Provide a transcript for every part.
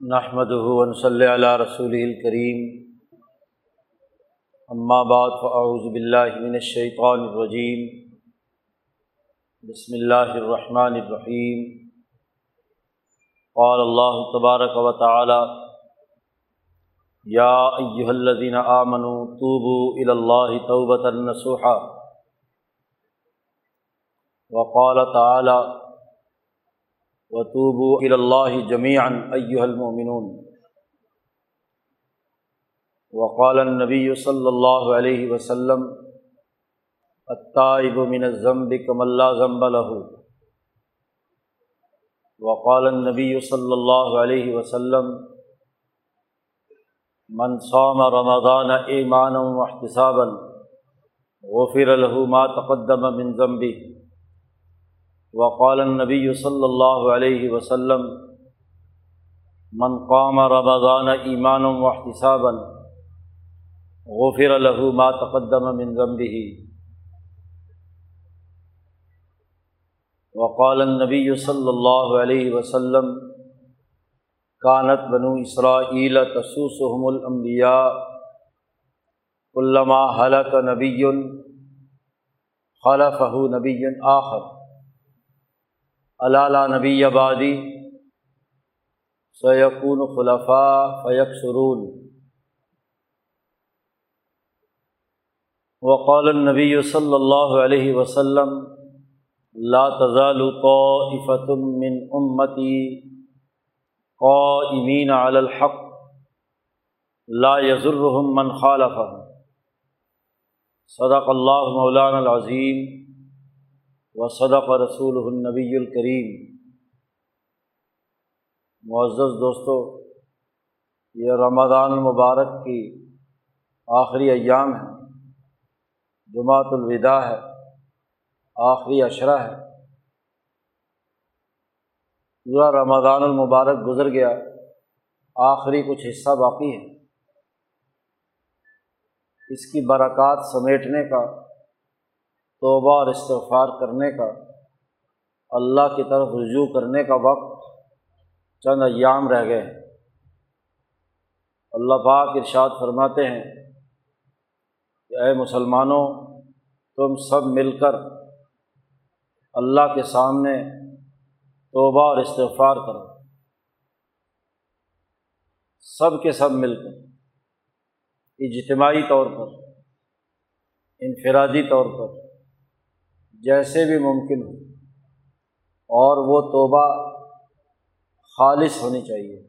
نحمد صلی اللہ رسول الکریم اما بعد فاعوذ باللہ من الشیطان الرجیم بسم اللہ الرحمن الرحیم قال اللہ تبارک و تعالی یا ایہا الذین آمنوا توبوا الی اللہ توبتا نصوحا. وقال تعالی وطوبو اللہ جمیعا ایہا المؤمنون. وقال النبی صلی اللہ علیہ وسلم الطائب من الذنب کم اللہ ذنب له. وقال النبی صلی اللہ علیہ وسلم، من صام رمضان ایمانا واحتسابا، غفر له ما تقدم من ذنبه. وقال النبی صلی اللہ علیہ وسلم، من قام رمضان ایمان و احتسابا غفر له ما تقدم من ذنبه. وقال النبی صلی اللہ علیہ وسلم کانت بنو اسرائیل تسوسهم الانبیاء علامہ حلق نبی خلفہ نبی آخر. علالہ نبی آبادی سیقون خلفاء فیق سرون وقال النبی صلی اللہ علیہ وسلم لا تزال طائفة من امتی قائمین علی الحق لا يضرهم من خالفهم صدق اللہ مولانا العظیم. و صدق رسول النبی الکریم معزز دوستو، یہ رمضان المبارک کی آخری ایام ہے جماعت الوداع ہے، آخری اشرہ ہے۔ پورا رمضان المبارک گزر گیا، آخری کچھ حصہ باقی ہے۔ اس کی برکات سمیٹنے کا توبہ اور استغفار کرنے کا، اللہ کی طرف رجوع کرنے کا وقت چند ایام رہ گئے۔ ہیں اللہ پاک ارشاد فرماتے ہیں کہ اے مسلمانوں، تم سب مل کر اللہ کے سامنے توبہ اور استغفار کرو۔ سب کے سب مل کر، اجتماعی طور پر، انفرادی طور پر جیسے بھی ممکن ہو، اور وہ توبہ خالص ہونی چاہیے۔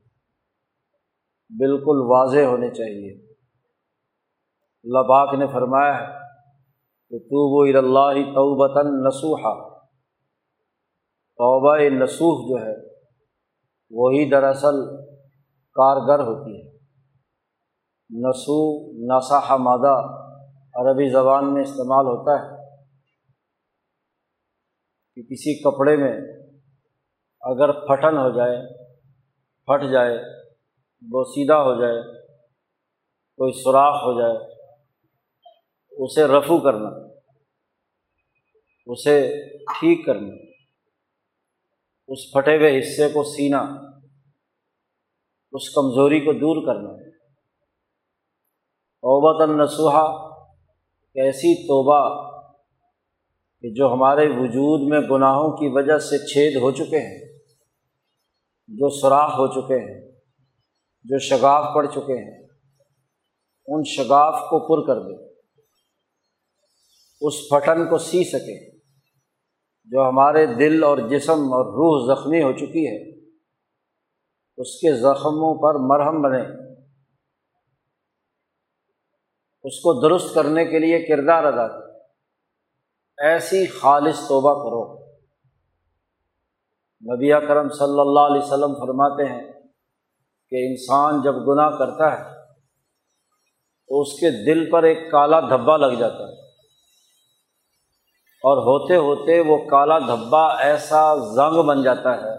بالکل واضح ہونی چاہیے۔ اللہ پاک نے فرمایا ہے کہ تو وہ اللہ توبتاً نسوحا توبہ نسوح جو ہے، وہی دراصل کارگر ہوتی ہے۔ نسو نسا مادہ عربی زبان میں استعمال ہوتا ہے۔ کہ کسی کپڑے میں اگر پھٹن ہو جائے، پھٹ جائے بوسیدہ ہو جائے، کوئی سوراخ ہو جائے، اسے رفو کرنا، اسے ٹھیک کرنا، اس پھٹے ہوئے حصے کو سینا، اس کمزوری کو دور کرنا۔ اوبت النسوحا ایسی توبہ کہ جو ہمارے وجود میں گناہوں کی وجہ سے چھید ہو چکے ہیں، جو سوراخ ہو چکے ہیں، جو شگاف پڑ چکے ہیں، ان شگاف کو پر کر دے، اس پھٹن کو سی سکے، جو ہمارے دل اور جسم اور روح زخمی ہو چکی ہے، اس کے زخموں پر مرہم بنے۔ اس کو درست کرنے کے لیے کردار ادا کرے ایسی خالص توبہ کرو۔ نبی کرم صلی اللہ علیہ وسلم فرماتے ہیں کہ انسان جب گناہ کرتا ہے تو اس کے دل پر ایک کالا دھبا لگ جاتا ہے۔ اور ہوتے ہوتے وہ کالا دھبا ایسا زنگ بن جاتا ہے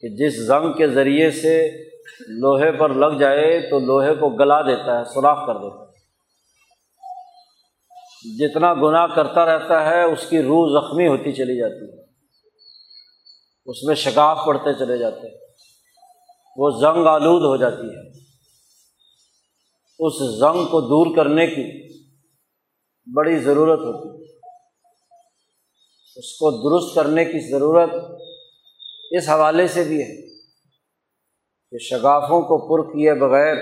کہ جس زنگ کے ذریعے سے لوہے پر لگ جائے تو لوہے کو گلا دیتا ہے، سوراخ کر دیتا ہے۔ جتنا گناہ کرتا رہتا ہے، اس کی روح زخمی ہوتی چلی جاتی ہے۔ اس میں شگاف پڑھتے چلے جاتے ہیں۔ وہ زنگ آلود ہو جاتی ہے۔ اس زنگ کو دور کرنے کی بڑی ضرورت ہوتی ہے۔ اس کو درست کرنے کی ضرورت اس حوالے سے بھی ہے کہ شگافوں کو پر کیے بغیر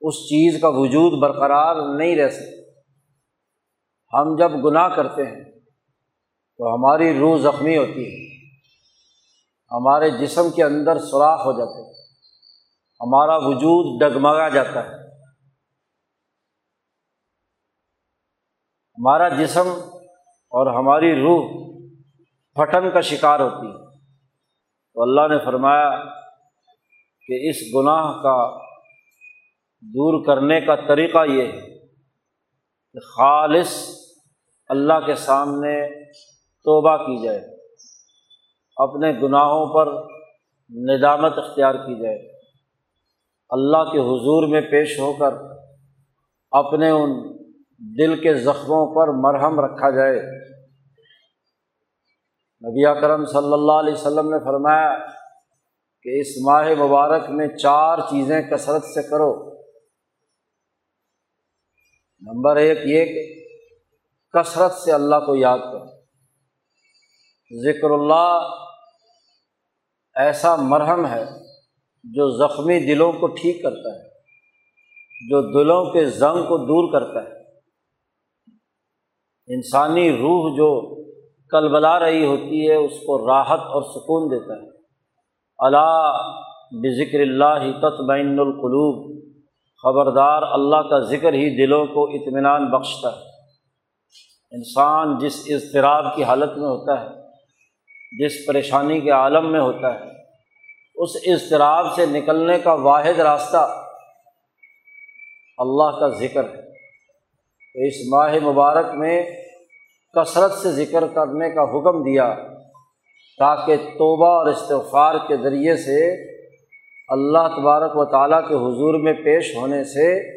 اس چیز کا وجود برقرار نہیں رہ سکتے ہم جب گناہ کرتے ہیں تو ہماری روح زخمی ہوتی ہے، ہمارے جسم کے اندر سوراخ ہو جاتے ہیں، ہمارا وجود ڈگمگا جاتا ہے۔ ہمارا جسم اور ہماری روح پھٹن کا شکار ہوتی ہے۔ تو اللہ نے فرمایا کہ اس گناہ کا دور کرنے کا طریقہ یہ ہے خالص اللہ کے سامنے توبہ کی جائے، اپنے گناہوں پر ندامت اختیار کی جائے۔ اللہ کے حضور میں پیش ہو کر اپنے ان دل کے زخموں پر مرہم رکھا جائے۔ نبی کرم صلی اللہ علیہ وسلم نے فرمایا کہ اس ماہ مبارک میں چار چیزیں کثرت سے کرو۔ نمبر ایک یہ کہ کثرت سے اللہ کو یاد کرو۔ ذکر اللہ ایسا مرہم ہے جو زخمی دلوں کو ٹھیک کرتا ہے، جو دلوں کے زنگ کو دور کرتا ہے۔ انسانی روح جو کل بلا رہی ہوتی ہے، اس کو راحت اور سکون دیتا ہے۔ اللہ بذکر اللہ تطمئن القلوب۔ خبردار اللہ کا ذکر ہی دلوں کو اطمینان بخشتا ہے۔ انسان جس اضطراب کی حالت میں ہوتا ہے، جس پریشانی کے عالم میں ہوتا ہے، اس اضطراب سے نکلنے کا واحد راستہ اللہ کا ذکر ہے۔ تو اس ماہ مبارک میں کثرت سے ذکر کرنے کا حکم دیا تاکہ توبہ اور استغفار کے ذریعے سے اللہ تبارک و تعالیٰ کے حضور میں پیش ہونے سے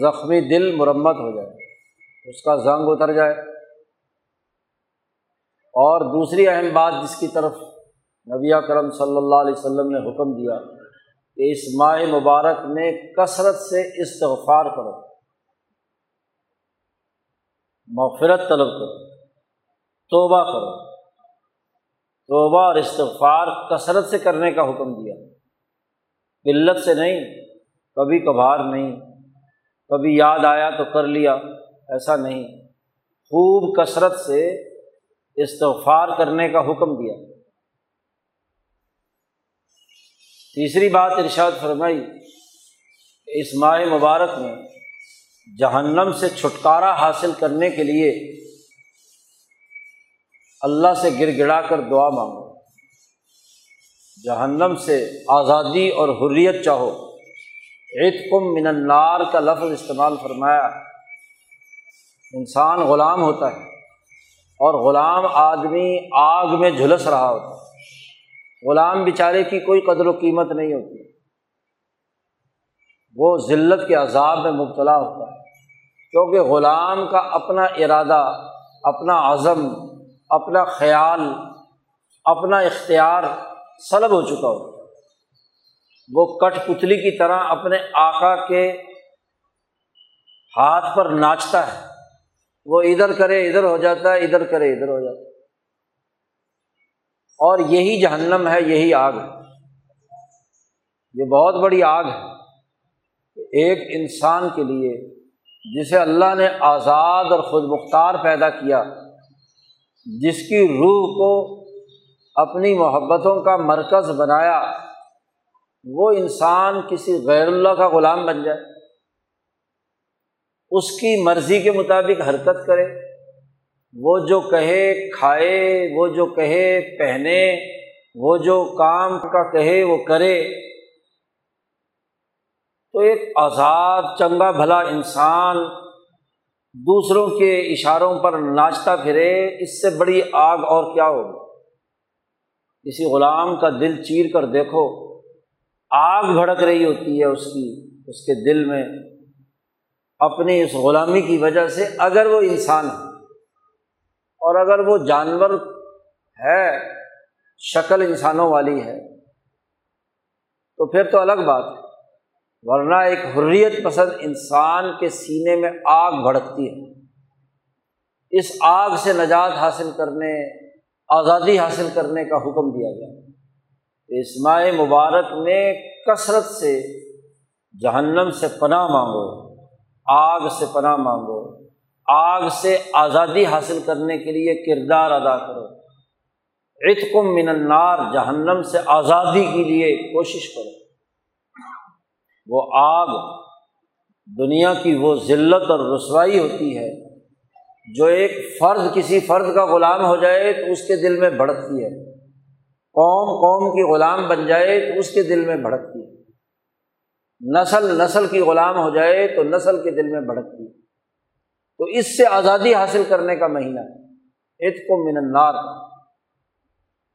زخمی دل مرمت ہو جائے، اس کا زنگ اتر جائے۔ اور دوسری اہم بات جس کی طرف نبی کرم صلی اللہ علیہ وسلم نے حکم دیا، کہ اس ماہ مبارک میں کثرت سے استغفار کرو، مغفرت طلب کرو، توبہ کرو۔ توبہ اور استغفار کثرت سے کرنے کا حکم دیا۔ قلت سے نہیں، کبھی کبھار نہیں، کبھی یاد آیا تو کر لیا، ایسا نہیں۔ خوب کثرت سے استغفار کرنے کا حکم دیا۔ تیسری بات ارشاد فرمائی، اس ماہ مبارک میں جہنم سے چھٹکارا حاصل کرنے کے لیے اللہ سے گر گڑا کر دعا مانگو۔ جہنم سے آزادی اور حریت چاہو۔ عید کم من النار کا لفظ استعمال فرمایا۔ انسان غلام ہوتا ہے اور غلام آدمی آگ میں جھلس رہا ہوتا ہے۔ غلام بیچارے کی کوئی قدر و قیمت نہیں ہوتی۔ وہ ذلت کے عذاب میں مبتلا ہوتا ہے۔ کیونکہ غلام کا اپنا ارادہ، اپنا عزم، اپنا خیال، اپنا اختیار سلب ہو چکا ہو۔ وہ کٹ پتلی کی طرح اپنے آقا کے ہاتھ پر ناچتا ہے۔ وہ ادھر کرے ادھر ہو جاتا ہے، ادھر کرے ادھر ہو جاتا ہے۔ اور یہی جہنم ہے، یہی آگ۔ ہے یہ بہت بڑی آگ ہے۔ ایک انسان کے لیے جسے اللہ نے آزاد اور خود مختار پیدا کیا، جس کی روح کو اپنی محبتوں کا مرکز بنایا، وہ انسان کسی غیر اللہ کا غلام بن جائے۔ اس کی مرضی کے مطابق حرکت کرے۔ وہ جو کہے، کھائے، وہ جو کہے، پہنے، وہ جو کام کا کہے، وہ کرے۔ تو ایک آزاد، چنگا، بھلا انسان دوسروں کے اشاروں پر ناچتا پھرے، اس سے بڑی آگ اور کیا ہوگی؟ کسی غلام کا دل چیر کر دیکھو، آگ بھڑک رہی ہوتی ہے اس کی، اس کے دل میں۔ اپنی اس غلامی کی وجہ سے اگر وہ انسان ہے، اور اگر وہ جانور ہے، شکل انسانوں والی ہے، تو پھر تو الگ بات ہے۔ ورنہ ایک حریت پسند انسان کے سینے میں آگ بھڑکتی ہے۔ اس آگ سے نجات حاصل کرنے آزادی حاصل کرنے کا حکم دیا گیا۔ اسماع مبارک میں کثرت سے جہنم سے پناہ مانگو، آگ سے پناہ مانگو، آگ سے آزادی حاصل کرنے کے لیے کردار ادا کرو۔ اتکم من النار، جہنم سے آزادی کے لیے کوشش کرو۔ وہ آگ دنیا کی وہ ذلت اور رسوائی ہوتی ہے جو ایک فرد کسی فرد کا غلام ہو جائے تو اس کے دل میں بھڑکتی ہے۔ قوم قوم کی غلام بن جائے تو اس کے دل میں بھڑکتی ہے۔ نسل نسل کی غلام ہو جائے تو نسل کے دل میں بھڑکتی ہے۔ تو اس سے آزادی حاصل کرنے کا مہینہ۔ ہے ات کو النار۔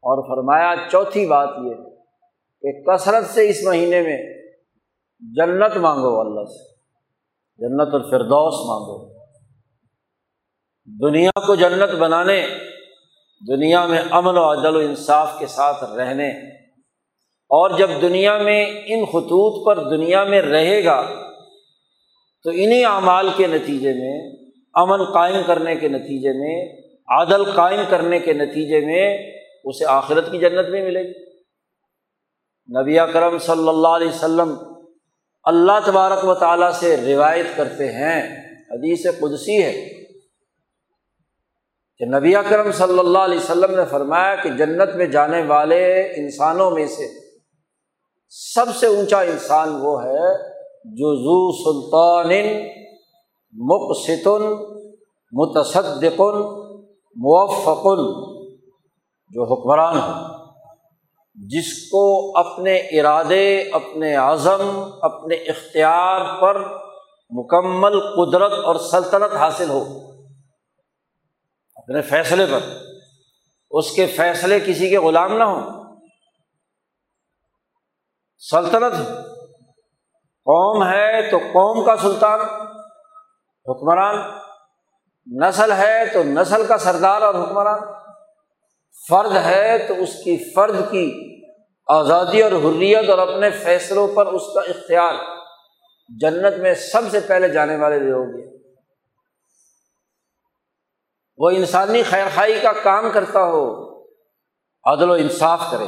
اور فرمایا، چوتھی بات یہ کہ کثرت سے اس مہینے میں جنت مانگو اللہ سے۔ جنت الفردوس مانگو۔ دنیا کو جنت بنانے، دنیا میں امن و عدل و انصاف کے ساتھ رہنے۔ اور جب دنیا میں ان خطوط پر دنیا میں رہے گا، تو انہیں اعمال کے نتیجے میں، امن قائم کرنے کے نتیجے میں عادل قائم کرنے کے نتیجے میں، اسے آخرت کی جنت بھی ملے گی۔ نبی کرم صلی اللہ علیہ وسلم اللہ تبارک و تعالیٰ سے روایت کرتے ہیں، حدیث قدسی ہے۔ کہ نبی کرم صلی اللہ علیہ وسلم نے فرمایا کہ جنت میں جانے والے انسانوں میں سے سب سے اونچا انسان وہ ہے جو زو سلطان مقصن متصدقن موفقن جو حکمران ہو جس کو اپنے ارادے، اپنے عزم، اپنے اختیار پر مکمل قدرت اور سلطنت حاصل ہو۔ اپنے فیصلے پر۔ اس کے فیصلے کسی کے غلام نہ ہوں۔ سلطنت، قوم ہے تو قوم کا سلطان، حکمران۔ نسل ہے تو نسل کا سردار اور حکمران۔ فرد ہے تو اس کی فرد کی آزادی اور حریت اور اپنے فیصلوں پر اس کا اختیار۔ جنت میں سب سے پہلے جانے والے لوگ ہیں۔ وہ انسانی خیر خائی کا کام کرتا ہو، عدل و انصاف کرے۔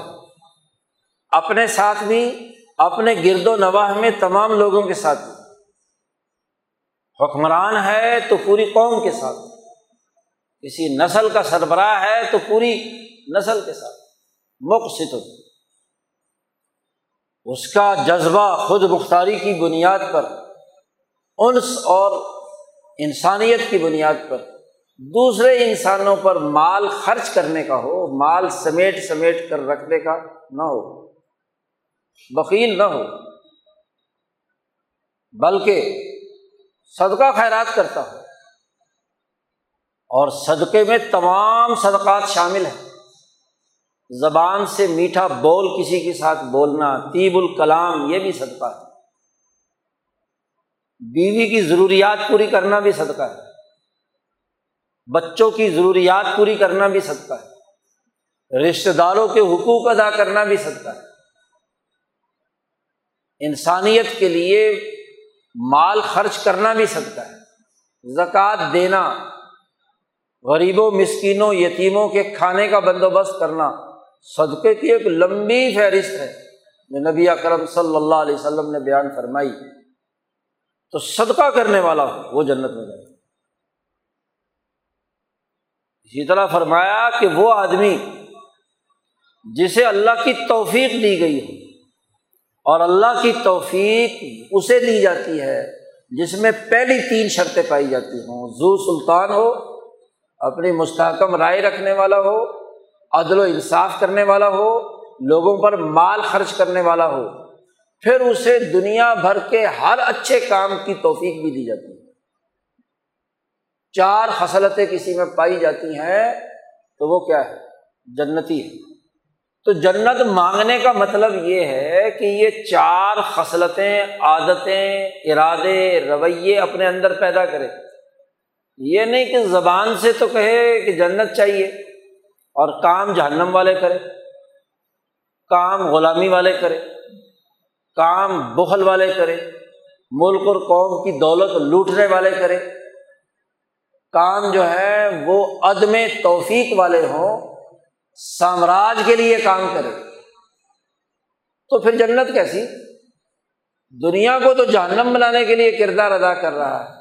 اپنے ساتھ بھی، اپنے گرد و نواح میں تمام لوگوں کے ساتھ بھی۔ حکمران ہے تو پوری قوم کے ساتھ۔ کسی نسل کا سربراہ ہے تو پوری نسل کے ساتھ۔ مقصد۔ اس کا جذبہ خود مختاری کی بنیاد پر، انس اور انسانیت کی بنیاد پر۔ دوسرے انسانوں پر مال خرچ کرنے کا ہو، مال سمیٹ سمیٹ کر رکھنے کا نہ ہو، وکیل نہ ہو، بلکہ صدقہ خیرات کرتا ہو۔ اور صدقے میں تمام صدقات شامل ہیں۔ زبان سے میٹھا بول کسی کے ساتھ بولنا، طیب الکلام، یہ بھی صدقہ ہے۔ بیوی کی ضروریات پوری کرنا بھی صدقہ ہے۔ بچوں کی ضروریات پوری کرنا بھی صدقہ ہے۔ رشتے داروں کے حقوق ادا کرنا بھی صدقہ ہے۔ انسانیت کے لیے مال خرچ کرنا بھی صدقہ ہے۔ زکوٰۃ دینا، غریبوں، مسکینوں، یتیموں کے کھانے کا بندوبست کرنا صدقے کی ایک لمبی فہرست ہے۔ جو نبی اکرم صلی اللہ علیہ وسلم نے بیان فرمائی۔ تو صدقہ کرنے والا ہو، وہ جنت میں جائے۔ اسی طرح فرمایا کہ وہ آدمی جسے اللہ کی توفیق دی گئی ہو اور اللہ کی توفیق اسے دی جاتی ہے، جس میں پہلی تین شرطیں پائی جاتی ہوں۔ زو سلطان ہو، اپنی مستحکم رائے رکھنے والا ہو، عدل و انصاف کرنے والا ہو، لوگوں پر مال خرچ کرنے والا ہو۔ پھر اسے دنیا بھر کے ہر اچھے کام کی توفیق بھی دی جاتی ہے۔ چار خصلتیں کسی میں پائی جاتی ہیں، تو وہ کیا ہے؟ جنتی ہے۔ تو جنت مانگنے کا مطلب یہ ہے کہ یہ چار خصلتیں، عادتیں، ارادے، رویے اپنے اندر پیدا کرے۔ یہ نہیں کہ زبان سے تو کہے کہ جنت چاہیے اور کام جہنم والے کرے، کام غلامی والے کرے، کام بخل والے کرے، ملک اور قوم کی دولت لوٹنے والے کرے۔ کام جو ہے وہ عدم توفیق والے ہوں، سامراج کے لیے کام کرے۔ تو پھر جنت کیسی؟ دنیا کو تو جہنم بنانے کے لیے کردار ادا کر رہا ہے۔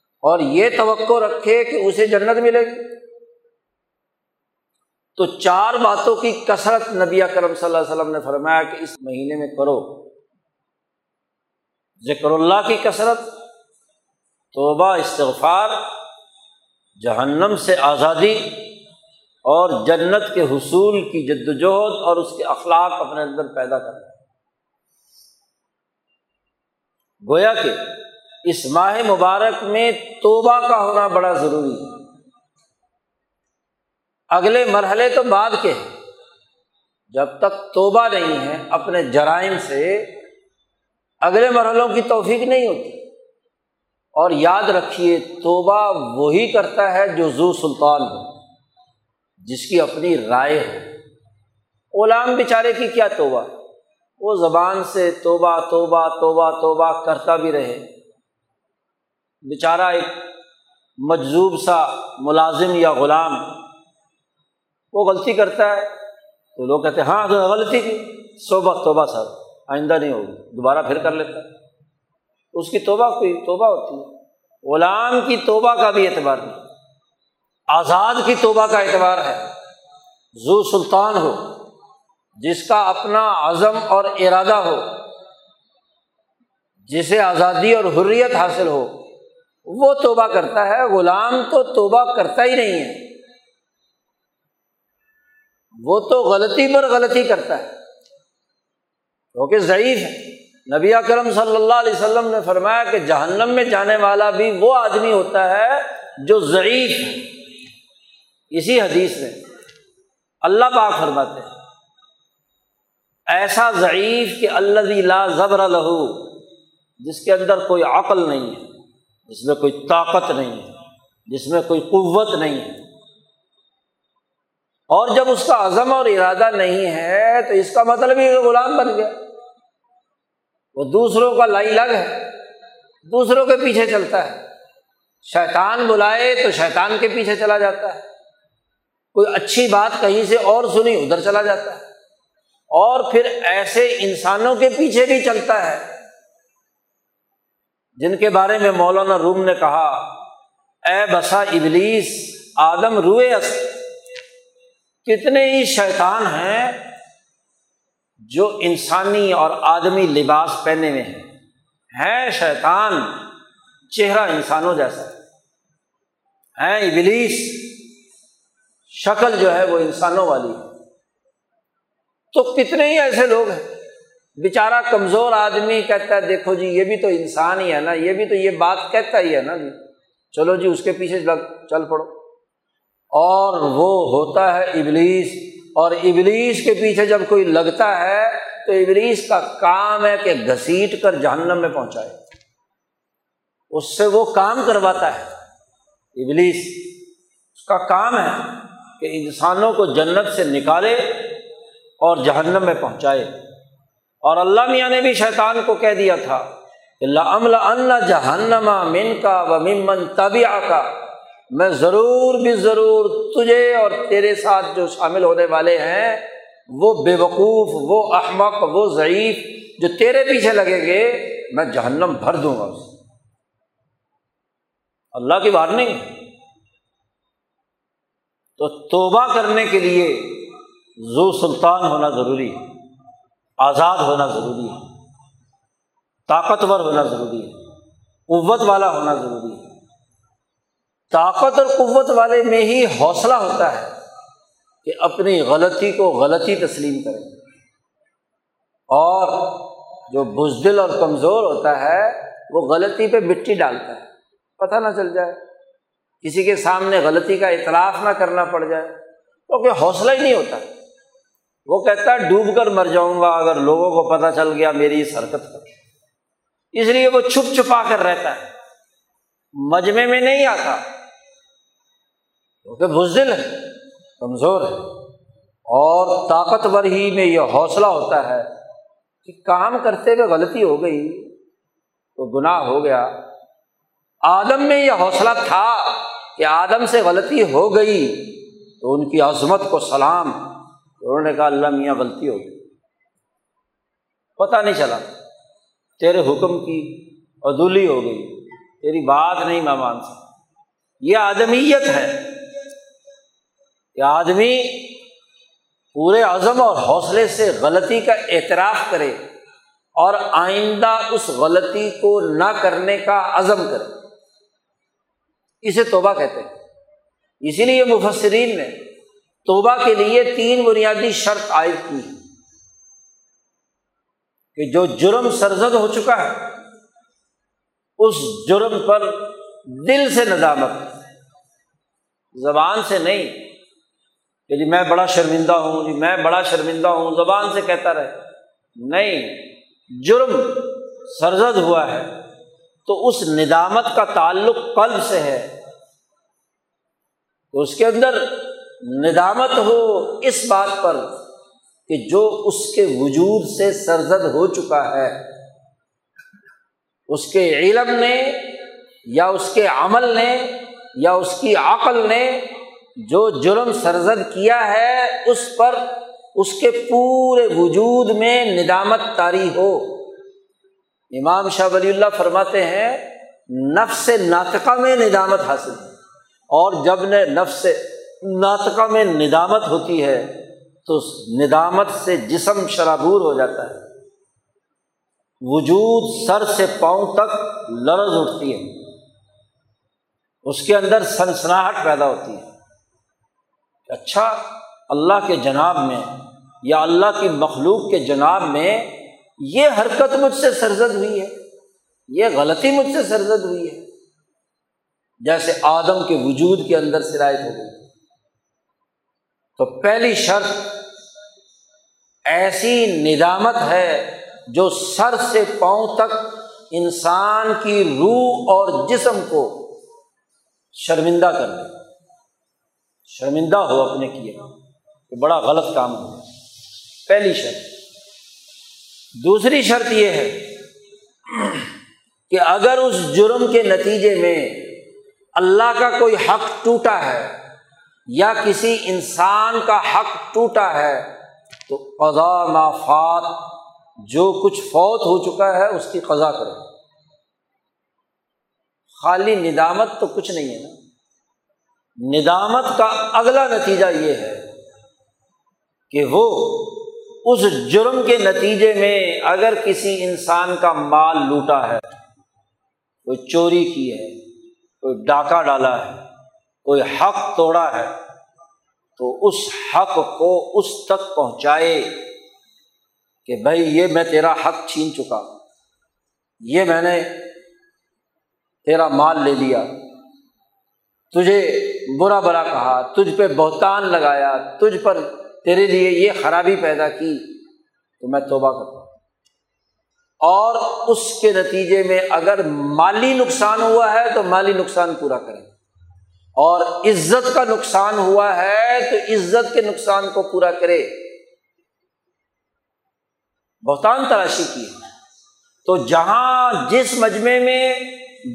اور یہ توقع رکھے کہ اسے جنت ملے گی۔ تو چار باتوں کی کثرت نبی کرم صلی اللہ علیہ وسلم نے فرمایا کہ اس مہینے میں کرو۔ ذکر اللہ کی کثرت، توبہ، استغفار جہنم سے آزادی اور جنت کے حصول کی جد وجہد اور اس کے اخلاق اپنے اندر پیدا کرنا۔ گویا کہ اس ماہ مبارک میں توبہ کا ہونا بڑا ضروری ہے۔ اگلے مرحلے تو بعد کے ہیں۔ جب تک توبہ نہیں ہے، اپنے جرائم سے اگلے مرحلوں کی توفیق نہیں ہوتی۔ اور یاد رکھیے، توبہ وہی کرتا ہے جو زو سلطان ہو، جس کی اپنی رائے ہو۔ غلام بیچارے کی کیا توبہ؟ وہ زبان سے توبہ توبہ توبہ توبہ کرتا بھی رہے۔ بیچارہ ایک مجذوب سا ملازم یا غلام، وہ غلطی کرتا ہے تو لوگ کہتے ہیں ہاں غلطی کی۔ صوبہ توبہ سر آئندہ نہیں ہوگی، دوبارہ پھر کر لیتا۔ ہے اس کی توبہ کوئی توبہ ہوتی ہے؟ غلام کی توبہ کا بھی اعتبار نہیں۔ آزاد کی توبہ کا اعتبار ہے۔ زو سلطان ہو، جس کا اپنا عزم اور ارادہ ہو، جسے آزادی اور حریت حاصل ہو، وہ توبہ کرتا ہے۔ غلام تو توبہ کرتا ہی نہیں ہے۔ وہ تو غلطی پر غلطی کرتا ہے۔ کیونکہ ضعیف ہے۔ نبی کرم صلی اللہ علیہ وسلم نے فرمایا کہ جہنم میں جانے والا بھی وہ آدمی ہوتا ہے جو ضعیف ہے۔ اسی حدیث میں اللہ پاک فرماتے ہیں، ایسا ضعیف کہ اللہ لا زبر لہو، جس کے اندر کوئی عقل نہیں ہے، جس میں کوئی طاقت نہیں ہے، جس میں کوئی قوت نہیں ہے۔ اور جب اس کا عزم اور ارادہ نہیں ہے تو اس کا مطلب ہی غلام بن گیا۔ وہ دوسروں کا لائی لگ ہے، دوسروں کے پیچھے چلتا ہے۔ شیطان بلائے تو شیطان کے پیچھے چلا جاتا ہے۔ کوئی اچھی بات کہیں سے اور سنی، ادھر چلا جاتا ہے۔ اور پھر ایسے انسانوں کے پیچھے بھی چلتا ہے۔ جن کے بارے میں مولانا روم نے کہا، اے بسا ابلیس، آدم روئے کتنے ہی شیطان ہیں جو انسانی اور آدمی لباس پہنے ہوئے ہیں۔ ہیں شیطان، چہرہ انسانوں جیسا۔ ہے ابلیس، شکل جو ہے وہ انسانوں والی۔ ہے تو کتنے ہی ایسے لوگ ہیں۔ بےچارا کمزور آدمی کہتا ہے، دیکھو جی یہ بھی تو انسان ہی ہے نا، یہ بھی تو یہ بات کہتا ہی ہے نا جی۔ چلو جی اس کے پیچھے لگ چل پڑو۔ اور وہ ہوتا ہے ابلیس اور ابلیس کے پیچھے جب کوئی لگتا ہے تو ابلیس کا کام ہے کہ گھسیٹ کر جہنم میں پہنچائے۔ اس سے وہ کام کرواتا ہے۔ ابلیس، اس کا کام ہے کہ انسانوں کو جنت سے نکالے اور جہنم میں پہنچائے۔ اور اللہ میاں نے بھی شیطان کو کہہ دیا تھا ان جہنما من کا و ممن طبیع کا میں ضرور بھی ضرور تجھے اور تیرے ساتھ جو شامل ہونے والے ہیں، وہ بے وقوف وہ احمق، وہ ضعیف جو تیرے پیچھے لگے گے، میں جہنم بھر دوں گا اسے اللہ کی وارننگ۔ تو توبہ کرنے کے لیے زو سلطان ہونا ضروری ہے، آزاد ہونا ضروری ہے، طاقتور ہونا ضروری ہے، قوت والا ہونا ضروری ہے۔ طاقت اور قوت والے میں ہی حوصلہ ہوتا ہے کہ اپنی غلطی کو غلطی تسلیم کرے اور جو بزدل اور کمزور ہوتا ہے، وہ غلطی پہ مٹی ڈالتا ہے۔ پتہ نہ چل جائے۔ کسی کے سامنے غلطی کا اعتراف نہ کرنا پڑ جائے۔ کیونکہ حوصلہ ہی نہیں ہوتا۔ وہ کہتا ہے، ڈوب کر مر جاؤں گا اگر لوگوں کو پتہ چل گیا میری اس حرکت کا اس لیے وہ چھپ چھپا کر رہتا ہے۔ مجمے میں نہیں آتا۔ کیونکہ بزدل ہے، کمزور ہے۔ اور طاقتور ہی میں یہ حوصلہ ہوتا ہے کہ کام کرتے ہوئے غلطی ہو گئی تو گناہ ہو گیا۔ آدم میں یہ حوصلہ تھا کہ آدم سے غلطی ہو گئی تو ان کی عظمت کو سلام۔ انہوں نے کہا، اللہ میاں، غلطی ہو گئی۔ پتہ نہیں چلا، تیرے حکم کی عدولی ہو گئی، تیری بات نہیں میں مان سکتا یہ آدمیت ہے۔ کہ آدمی پورے عزم اور حوصلے سے غلطی کا اعتراف کرے اور آئندہ اس غلطی کو نہ کرنے کا عزم کرے۔ اسے توبہ کہتے ہیں۔ اسی لیے مفسرین نے توبہ کے لیے تین بنیادی شرط عائد کی کہ جو جرم سرزد ہو چکا ہے، اس جرم پر دل سے ندامت، زبان سے نہیں کہ جی میں بڑا شرمندہ ہوں جی میں بڑا شرمندہ ہوں، زبان سے کہتا رہے۔ نہیں، جرم سرزد ہوا ہے۔ تو اس ندامت کا تعلق قلب سے ہے۔ تو اس کے اندر ندامت ہو اس بات پر کہ جو اس کے وجود سے سرزد ہو چکا ہے۔ اس کے علم نے یا اس کے عمل نے یا اس کی عقل نے جو جرم سرزد کیا ہے، اس پر اس کے پورے وجود میں ندامت تاری ہو۔ امام شاہ ولی اللہ فرماتے ہیں، نفس ناطقہ میں ندامت حاصل اور جب نے نفس ناطقہ میں ندامت ہوتی ہے، تو ندامت سے جسم شرابور ہو جاتا ہے۔ وجود سر سے پاؤں تک لرز اٹھتی ہے۔ اس کے اندر سنسناہٹ پیدا ہوتی ہے۔ اچھا اللہ کے جناب میں یا اللہ کی مخلوق کے جناب میں یہ حرکت مجھ سے سرزد ہوئی ہے، یہ غلطی مجھ سے سرزد ہوئی ہے۔ جیسے آدم کے وجود کے اندر سرایت ہو گئی۔ تو پہلی شرط ایسی ندامت ہے جو سر سے پاؤں تک انسان کی روح اور جسم کو شرمندہ کر دے۔ شرمندہ ہو اپنے کیے کہ بڑا غلط کام ہو پہلی شرط۔ دوسری شرط یہ ہے کہ اگر اس جرم کے نتیجے میں اللہ کا کوئی حق ٹوٹا ہے یا کسی انسان کا حق ٹوٹا ہے، تو قضا مافات جو کچھ فوت ہو چکا ہے اس کی قضا کرے خالی ندامت تو کچھ نہیں ہے نا۔ ندامت کا اگلا نتیجہ یہ ہے کہ وہ اس جرم کے نتیجے میں اگر کسی انسان کا مال لوٹا ہے، کوئی چوری کی ہے، کوئی ڈاکہ ڈالا ہے، کوئی حق توڑا ہے، تو اس حق کو اس تک پہنچائے کہ بھائی یہ میں تیرا حق چھین چکا، یہ میں نے تیرا مال لے لیا۔ تجھے برا برا کہا، تجھ پہ بہتان لگایا، تجھ پر تیرے لیے یہ خرابی پیدا کی، تو میں توبہ کرتا ہوں۔ اور اس کے نتیجے میں اگر مالی نقصان ہوا ہے، تو مالی نقصان پورا کریں۔ اور عزت کا نقصان ہوا ہے، تو عزت کے نقصان کو پورا کرے۔ بہتان تلاشی کی۔ تو جہاں جس مجمے میں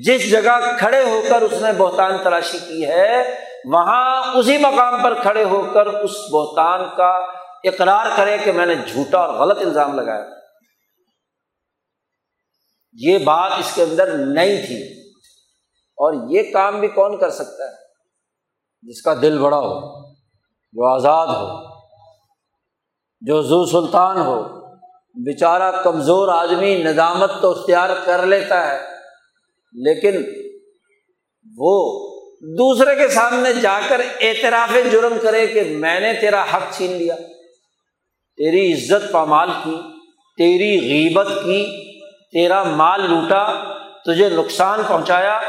جس جگہ کھڑے ہو کر اس نے بہتان تلاشی کی ہے، وہاں اسی مقام پر کھڑے ہو کر اس بہتان کا اقرار کرے کہ میں نے جھوٹا اور غلط الزام لگایا۔ یہ بات اس کے اندر نہیں تھی۔ اور یہ کام بھی کون کر سکتا ہے؟ جس کا دل بڑا ہو، جو آزاد ہو، جو زو سلطان ہو، بیچارہ کمزور آدمی ندامت تو اختیار کر لیتا ہے۔ لیکن وہ دوسرے کے سامنے جا کر اعتراف جرم کرے کہ میں نے تیرا حق چھین لیا، تیری عزت پامال کی، تیری غیبت کی، تیرا مال لوٹا، تجھے نقصان پہنچایا۔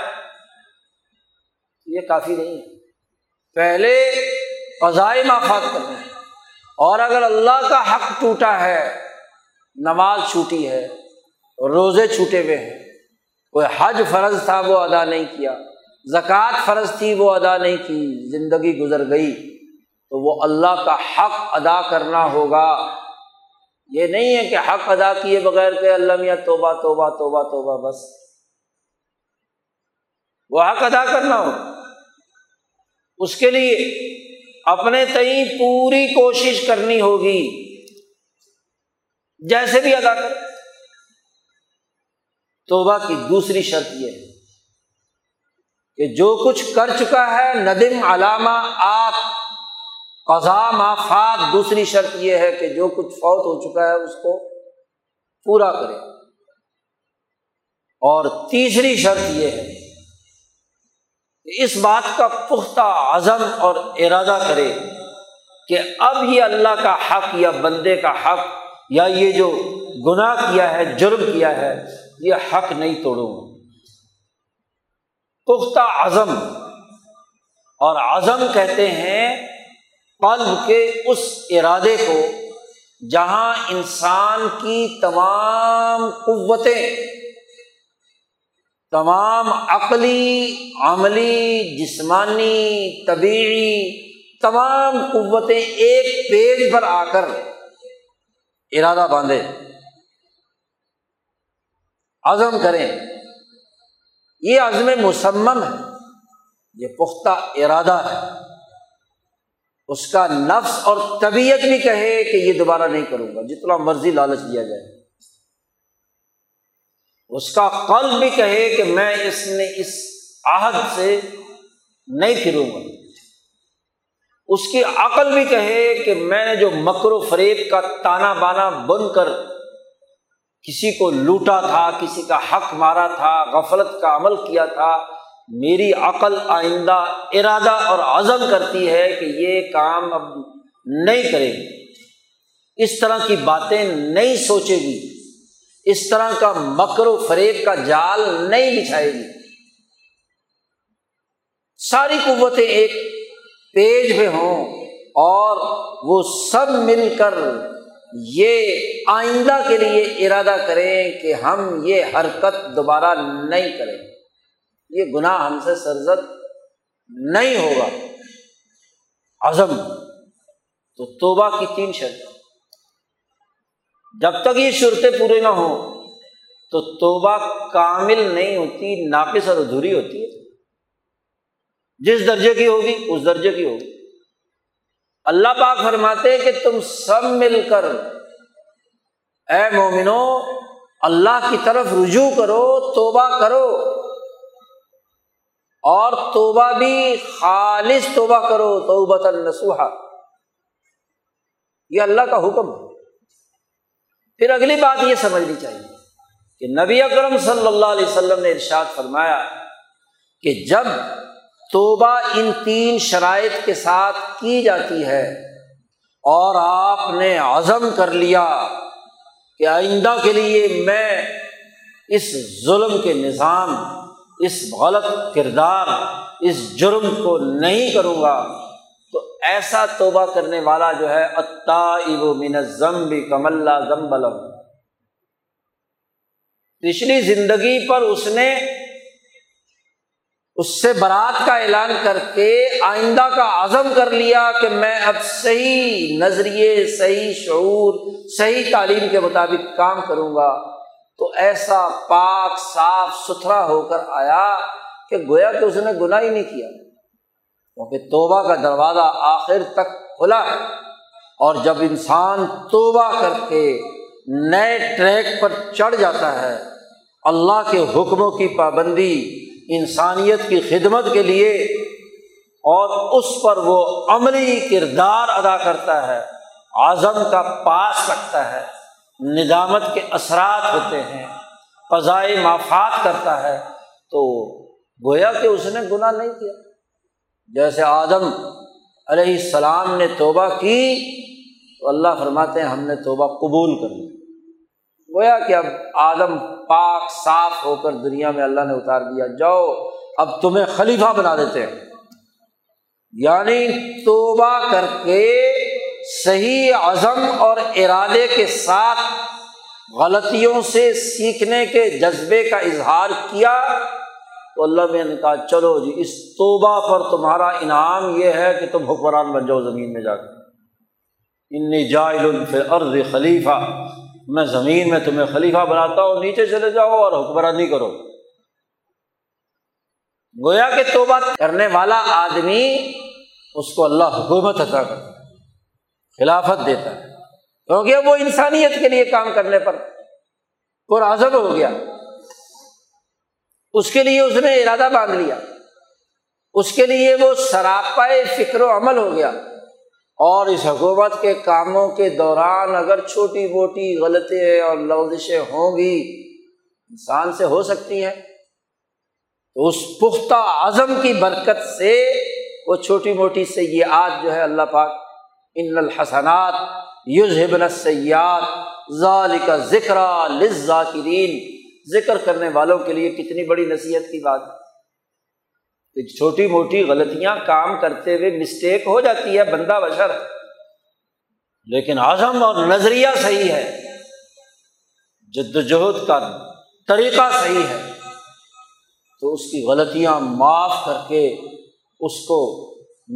یہ کافی نہیں۔ ہے پہلے فضائے مافات کرنے اور اگر اللہ کا حق ٹوٹا ہے، نماز چھوٹی ہے، روزے چھوٹے ہوئے ہیں کوئی حج فرض تھا وہ ادا نہیں کیا، زکوٰۃ فرض تھی وہ ادا نہیں کی، زندگی گزر گئی۔ تو وہ اللہ کا حق ادا کرنا ہوگا۔ یہ نہیں ہے کہ حق ادا کیے بغیر کہ اللہ میاں توبہ توبہ توبہ توبہ، بس۔ وہ حق ادا کرنا ہو۔ اس کے لیے اپنے تئیں پوری کوشش کرنی ہوگی۔ جیسے بھی ادا کر توبہ کی دوسری شرط یہ ہے کہ جو کچھ کر چکا ہے، ندم، علامہ، آت قضا مافات، دوسری شرط یہ ہے کہ جو کچھ فوت ہو چکا ہے، اس کو پورا کرے۔ اور تیسری شرط یہ ہے کہ اس بات کا پختہ عزم اور ارادہ کرے کہ اب یہ اللہ کا حق یا بندے کا حق یا یہ جو گناہ کیا ہے، جرم کیا ہے یہ حق نہیں توڑوں۔ گا پختہ عزم اور عزم کہتے ہیں قلب کے اس ارادے کو جہاں انسان کی تمام قوتیں، تمام عقلی، عملی، جسمانی، طبیعی، تمام قوتیں ایک پیج پر آ کر ارادہ باندھے۔ عزم کریں۔ یہ عزم مسمم ہے۔ یہ پختہ ارادہ ہے۔ اس کا نفس اور طبیعت بھی کہے کہ یہ دوبارہ نہیں کروں گا، جتنا مرضی لالچ دیا جائے۔ اس کا قلب بھی کہے کہ میں اس نے اس عہد سے نہیں پھروں گا۔ اس کی عقل بھی کہے کہ میں نے جو مکر و فریب کا تانا بانا بن کر کسی کو لوٹا تھا، کسی کا حق مارا تھا، غفلت کا عمل کیا تھا، میری عقل آئندہ ارادہ اور عزم کرتی ہے کہ یہ کام اب نہیں کرے گی۔ اس طرح کی باتیں نہیں سوچے گی۔ اس طرح کا مکر و فریب کا جال نہیں بچھائے گی۔ ساری قوتیں ایک پیج پہ ہوں اور وہ سب مل کر یہ آئندہ کے لیے ارادہ کریں کہ ہم یہ حرکت دوبارہ نہیں کریں۔ یہ گناہ ہم سے سرزد نہیں ہوگا۔ عزم، تو توبہ کی تین شرط جب تک یہ صورتیں پورے نہ ہوں، تو توبہ کامل نہیں ہوتی، ناقص اور ادھوری ہوتی ہے۔ جس درجے کی ہوگی، اس درجے کی ہوگی۔ اللہ پاک فرماتے کہ تم سب مل کر، اے مومنو، اللہ کی طرف رجوع کرو، توبہ کرو۔ اور توبہ بھی خالص توبہ کرو توبت النسوحا یہ اللہ کا حکم ہے۔ پھر اگلی بات یہ سمجھنی چاہیے کہ نبی اکرم صلی اللہ علیہ وسلم نے ارشاد فرمایا کہ جب توبہ ان تین شرائط کے ساتھ کی جاتی ہے۔ اور آپ نے عزم کر لیا کہ آئندہ کے لیے میں اس ظلم کے نظام، اس غلط کردار، اس جرم کو نہیں کروں گا۔ تو ایسا توبہ کرنے والا جو ہے اتا من ضمبی کم اللہ ضمبلم پچھلی زندگی پر اس نے اس سے برات کا اعلان کر کے آئندہ کا عزم کر لیا کہ میں اب صحیح نظریے، صحیح شعور، صحیح تعلیم کے مطابق کام کروں گا۔ تو ایسا پاک، صاف ستھرا ہو کر آیا کہ گویا کہ اس نے گناہ ہی نہیں کیا۔ کیونکہ توبہ کا دروازہ آخر تک کھلا ہے۔ اور جب انسان توبہ کر کے نئے ٹریک پر چڑھ جاتا ہے، اللہ کے حکموں کی پابندی انسانیت کی خدمت کے لیے اور اس پر وہ عملی کردار ادا کرتا ہے اعظم کا پاس رکھتا ہے، ندامت کے اثرات ہوتے ہیں فضائے مافات کرتا ہے، تو گویا کہ اس نے گناہ نہیں کیا۔ جیسے آدم علیہ السلام نے توبہ کی تو اللہ فرماتے ہیں ہم نے توبہ قبول کر لی۔ گویا کہ اب آدم پاک صاف ہو کر دنیا میں اللہ نے اتار دیا۔ جاؤ، اب تمہیں خلیفہ بنا دیتے ہیں۔ یعنی توبہ کر کے صحیح عزم اور ارادے کے ساتھ غلطیوں سے سیکھنے کے جذبے کا اظہار کیا تو اللہ میں نے کہا، چلو جی اس توبہ پر تمہارا انعام یہ ہے کہ تم حکمران بن جاؤ زمین میں جا کے۔ انی جائل فی عرض خلیفہ۔ میں زمین میں تمہیں خلیفہ بناتا ہوں، نیچے چلے جاؤ اور حکمرانی کرو۔ گویا کہ توبہ کرنے والا آدمی اس کو اللہ حکومت عطا کرتا خلافت دیتا ہے۔ کیونکہ وہ انسانیت کے لیے کام کرنے پر پرعزم ہو گیا۔ اس کے لیے اس نے ارادہ باندھ لیا۔ اس کے لیے وہ سراپائے فکر و عمل ہو گیا۔ اور اس حکومت کے کاموں کے دوران اگر چھوٹی موٹی غلطیں اور لغزشیں ہوں گی انسان سے ہو سکتی ہیں، تو اس پختہ عزم کی برکت سے وہ چھوٹی موٹی سیاحت جو ہے اللہ پاک، ان الحسنات یوز ہبن سیاحت ظال کا ذکر لذاکرین ذکر کرنے والوں کے لیے کتنی بڑی نصیحت کی بات کہ چھوٹی موٹی غلطیاں کام کرتے ہوئے مسٹیک ہو جاتی ہے، بندہ بشر۔ لیکن اعظم اور نظریہ صحیح ہے۔ جد وجہد کا طریقہ صحیح ہے۔ تو اس کی غلطیاں معاف کر کے اس کو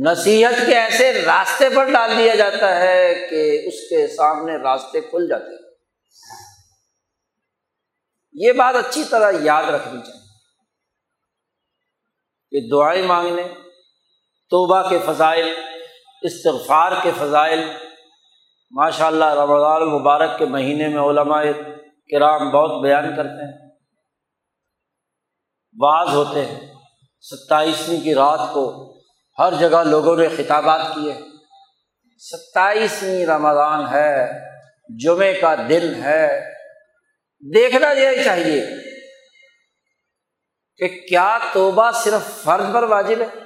نصیحت کے ایسے راستے پر ڈال دیا جاتا ہے کہ اس کے سامنے راستے کھل جاتے ہیں۔ یہ بات اچھی طرح یاد رکھنی چاہیے۔ کہ دعائیں مانگنے، توبہ کے فضائل، استغفار کے فضائل۔ ماشاء اللہ رمضان المبارک کے مہینے میں علماء کرام بہت بیان کرتے ہیں۔ بعض ہوتے ہیں، ستائیسویں کی رات کو ہر جگہ لوگوں نے خطابات کیے۔ ستائیسویں رمضان ہے جمعے کا دن ہے، دیکھنا یہ چاہیے۔ کہ کیا توبہ صرف فرض پر واجب ہے؟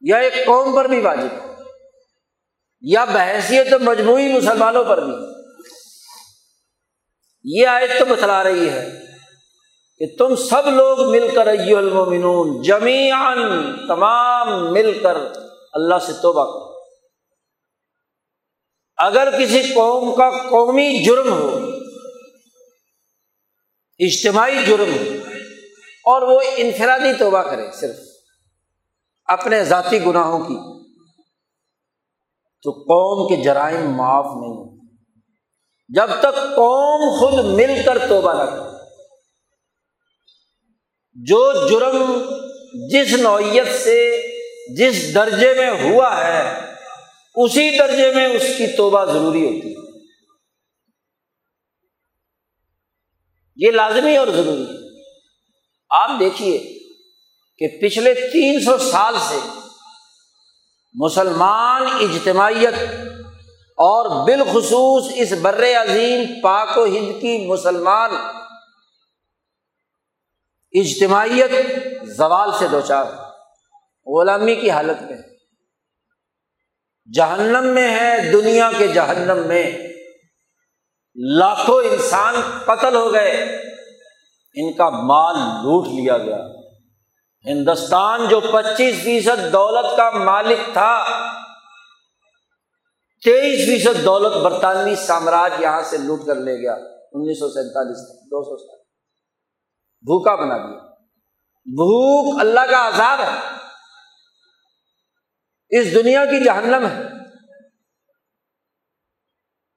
یا ایک قوم پر بھی واجب ہے؟ یا بحثیت مجموعی مسلمانوں پر بھی؟ یہ آیت تو بتلا رہی ہے کہ تم سب لوگ مل کر المومنون جمیان تمام مل کر اللہ سے توبہ کرو۔ اگر کسی قوم کا قومی جرم ہو اجتماعی جرم ہو اور وہ انفرادی توبہ کرے صرف اپنے ذاتی گناہوں کی تو قوم کے جرائم معاف نہیں ہوتے جب تک قوم خود مل کر توبہ نہ کرے۔ جو جرم جس نوعیت سے جس درجے میں ہوا ہے، اسی درجے میں اس کی توبہ ضروری ہوتی ہے۔ یہ لازمی اور ضروری ہے۔ آپ دیکھیے کہ پچھلے تین سو سال سے مسلمان اجتماعیت اور بالخصوص اس بر عظیم پاک و ہند کی مسلمان اجتماعیت زوال سے دو چار غلامی کی حالت میں جہنم میں ہے، دنیا کے جہنم میں۔ لاکھوں انسان قتل ہو گئے۔ ان کا مال لوٹ لیا گیا۔ ہندوستان جو پچیس فیصد دولت کا مالک تھا، تیئیس فیصد دولت برطانوی سامراج یہاں سے لوٹ کر لے گیا۔ انیس سو سینتالیس تک، دو سو سال۔ بھوکا بنا دیا۔ بھوک اللہ کا عذاب ہے۔ اس دنیا کی جہنم ہے۔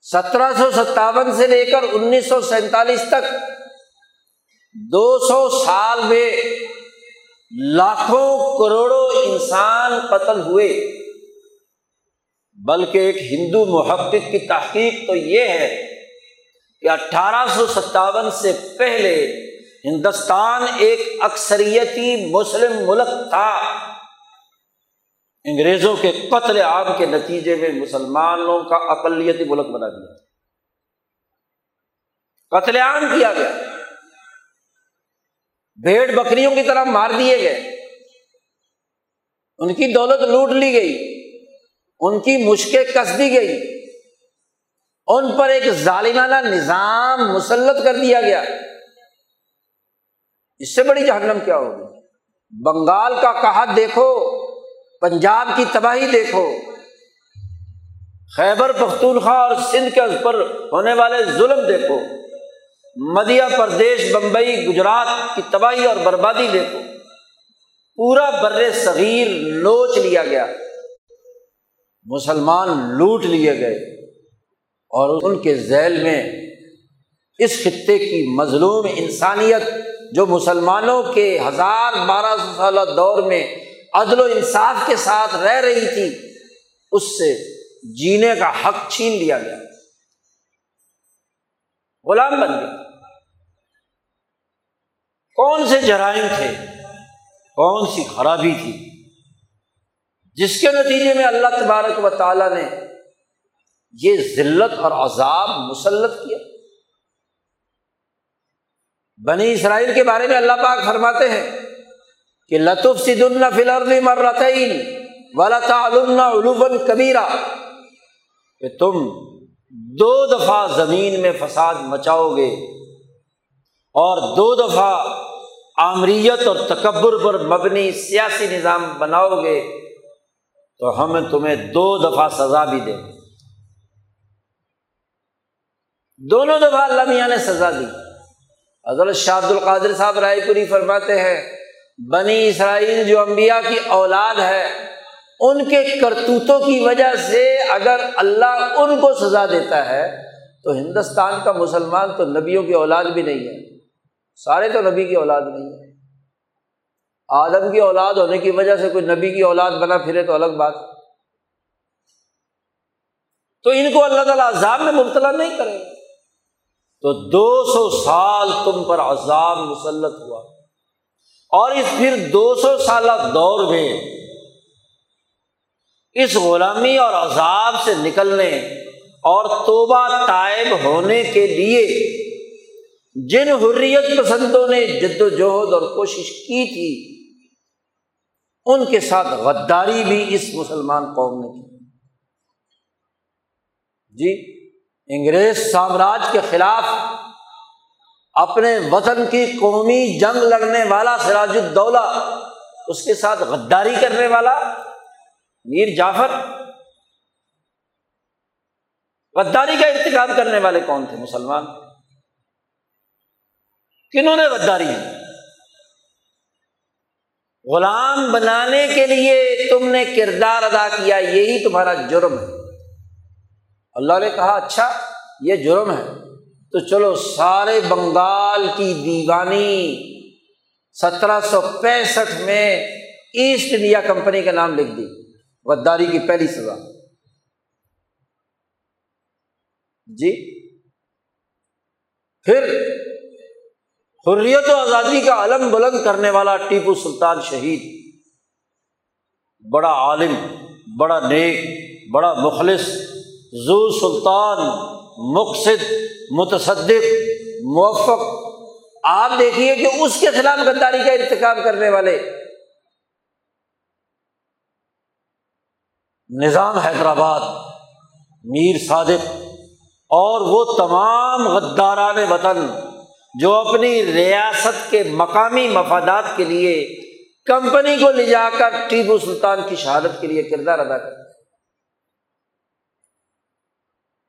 سترہ سو ستاون سے لے کر انیس سو سینتالیس تک دو سو سال میں لاکھوں کروڑوں انسان قتل ہوئے۔ بلکہ ایک ہندو محقق کی تحقیق تو یہ ہے کہ اٹھارہ سو ستاون سے پہلے ہندوستان ایک اکثریتی مسلم ملک تھا۔ انگریزوں کے قتل عام کے نتیجے میں مسلمانوں کا اقلیتی ملک بنا دیا۔ قتل عام کیا گیا۔ بھیڑ بکریوں کی طرح مار دیے گئے۔ ان کی دولت لوٹ لی گئی۔ ان کی مشکیں کس دی گئی۔ ان پر ایک ظالمانہ نظام مسلط کر دیا گیا۔ اس سے بڑی جہنم کیا ہوگی؟ بنگال کا کہا دیکھو۔ پنجاب کی تباہی دیکھو۔ خیبر، پختونخوا اور سندھ کے اس پر ہونے والے ظلم دیکھو۔ مدھیہ پردیش، بمبئی، گجرات کی تباہی اور بربادی دیکھو۔ پورا بر صغیر لوچ لیا گیا۔ مسلمان لوٹ لیے گئے۔ اور ان کے ذیل میں اس خطے کی مظلوم انسانیت جو مسلمانوں کے ہزار بارہ سو سالہ دور میں عدل و انصاف کے ساتھ رہ رہی تھی، اس سے جینے کا حق چھین لیا گیا۔ غلام بن گیا۔ کون سے جرائم تھے؟ کون سی خرابی تھی؟ جس کے نتیجے میں اللہ تبارک و تعالیٰ نے یہ ذلت اور عذاب مسلط کیا۔ بنی اسرائیل کے بارے میں اللہ پاک فرماتے ہیں کہ لطف سد اللہ فلر مرتعین والا تعلوم کبیرا کہ تم دو دفعہ زمین میں فساد مچاؤ گے اور دو دفعہ آمریت اور تکبر پر مبنی سیاسی نظام بناؤ گے، تو ہم تمہیں دو دفعہ سزا بھی دیں گے۔ دونوں دفعہ اللہ میاں نے سزا دی۔ حضرت شاہد القادر صاحب رائے پوری فرماتے ہیں بنی اسرائیل جو امبیا کی اولاد ہے، ان کے کرتوتوں کی وجہ سے اگر اللہ ان کو سزا دیتا ہے، تو ہندوستان کا مسلمان تو نبیوں کی اولاد بھی نہیں ہے۔ سارے تو نبی کی اولاد نہیں ہے۔ آدم کی اولاد ہونے کی وجہ سے کوئی نبی کی اولاد بنا پھرے تو الگ بات تو ان کو اللہ تعالیٰ عذاب میں مبتلا نہیں کرے تو دو سو سال تم پر عذاب مسلط ہوا۔ اور اس پھر دو سو سالہ دور میں اس غلامی اور عذاب سے نکلنے اور توبہ طائب ہونے کے لیے جن حریت پسندوں نے جد و جہد اور کوشش کی تھی، ان کے ساتھ غداری بھی اس مسلمان قوم نے کی۔ جی انگریز سامراج کے خلاف اپنے وطن کی قومی جنگ لڑنے والا، سراج الدولہ، اس کے ساتھ غداری کرنے والا، میر جعفر۔ غداری کا ارتقاب کرنے والے کون تھے؟ مسلمان۔ کنہوں نے غداری غلام بنانے کے لیے تم نے کردار ادا کیا، یہی تمہارا جرم ہے۔ اللہ نے کہا اچھا یہ جرم ہے۔ تو چلو سارے بنگال کی دیوانی سترہ سو پینسٹھ میں ایسٹ انڈیا کمپنی کا نام لکھ دی، غداری کی پہلی سزا۔ جی؟ پھر حریت و آزادی کا علم بلند کرنے والا ٹیپو سلطان شہید۔ بڑا عالم، بڑا نیک، بڑا مخلص زو سلطان مقصد، متصدق، موفق۔ آپ دیکھیے کہ اس کے خلاف غداری کا ارتقاب کرنے والے۔ نظام حیدرآباد، میر صادق اور وہ تمام غداران وطن جو اپنی ریاست کے مقامی مفادات کے لیے کمپنی کو لے جا کر ٹیپو سلطان کی شہادت کے لیے کردار ادا کرتے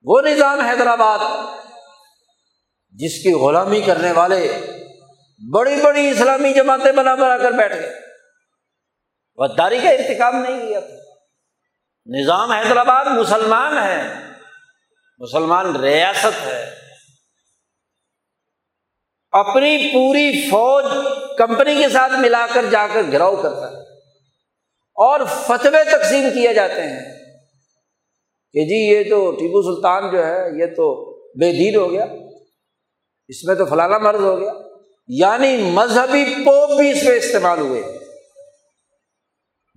وہ نظام حیدرآباد جس کی غلامی کرنے والے بڑی بڑی اسلامی جماعتیں بنا بنا کر بیٹھ گئے۔ غداری کا انتخاب نہیں کیا تھا۔ نظام حیدرآباد مسلمان ہے۔ مسلمان ریاست ہے۔ اپنی پوری فوج کمپنی کے ساتھ ملا کر جا کر گراؤ کرتا ہے۔ اور فتوے تقسیم کیے جاتے ہیں۔ کہ جی یہ تو ٹیپو سلطان جو ہے یہ تو بے دین ہو گیا، اس میں تو فلانا مرض ہو گیا یعنی مذہبی پوپ بھی اس میں استعمال ہوئے۔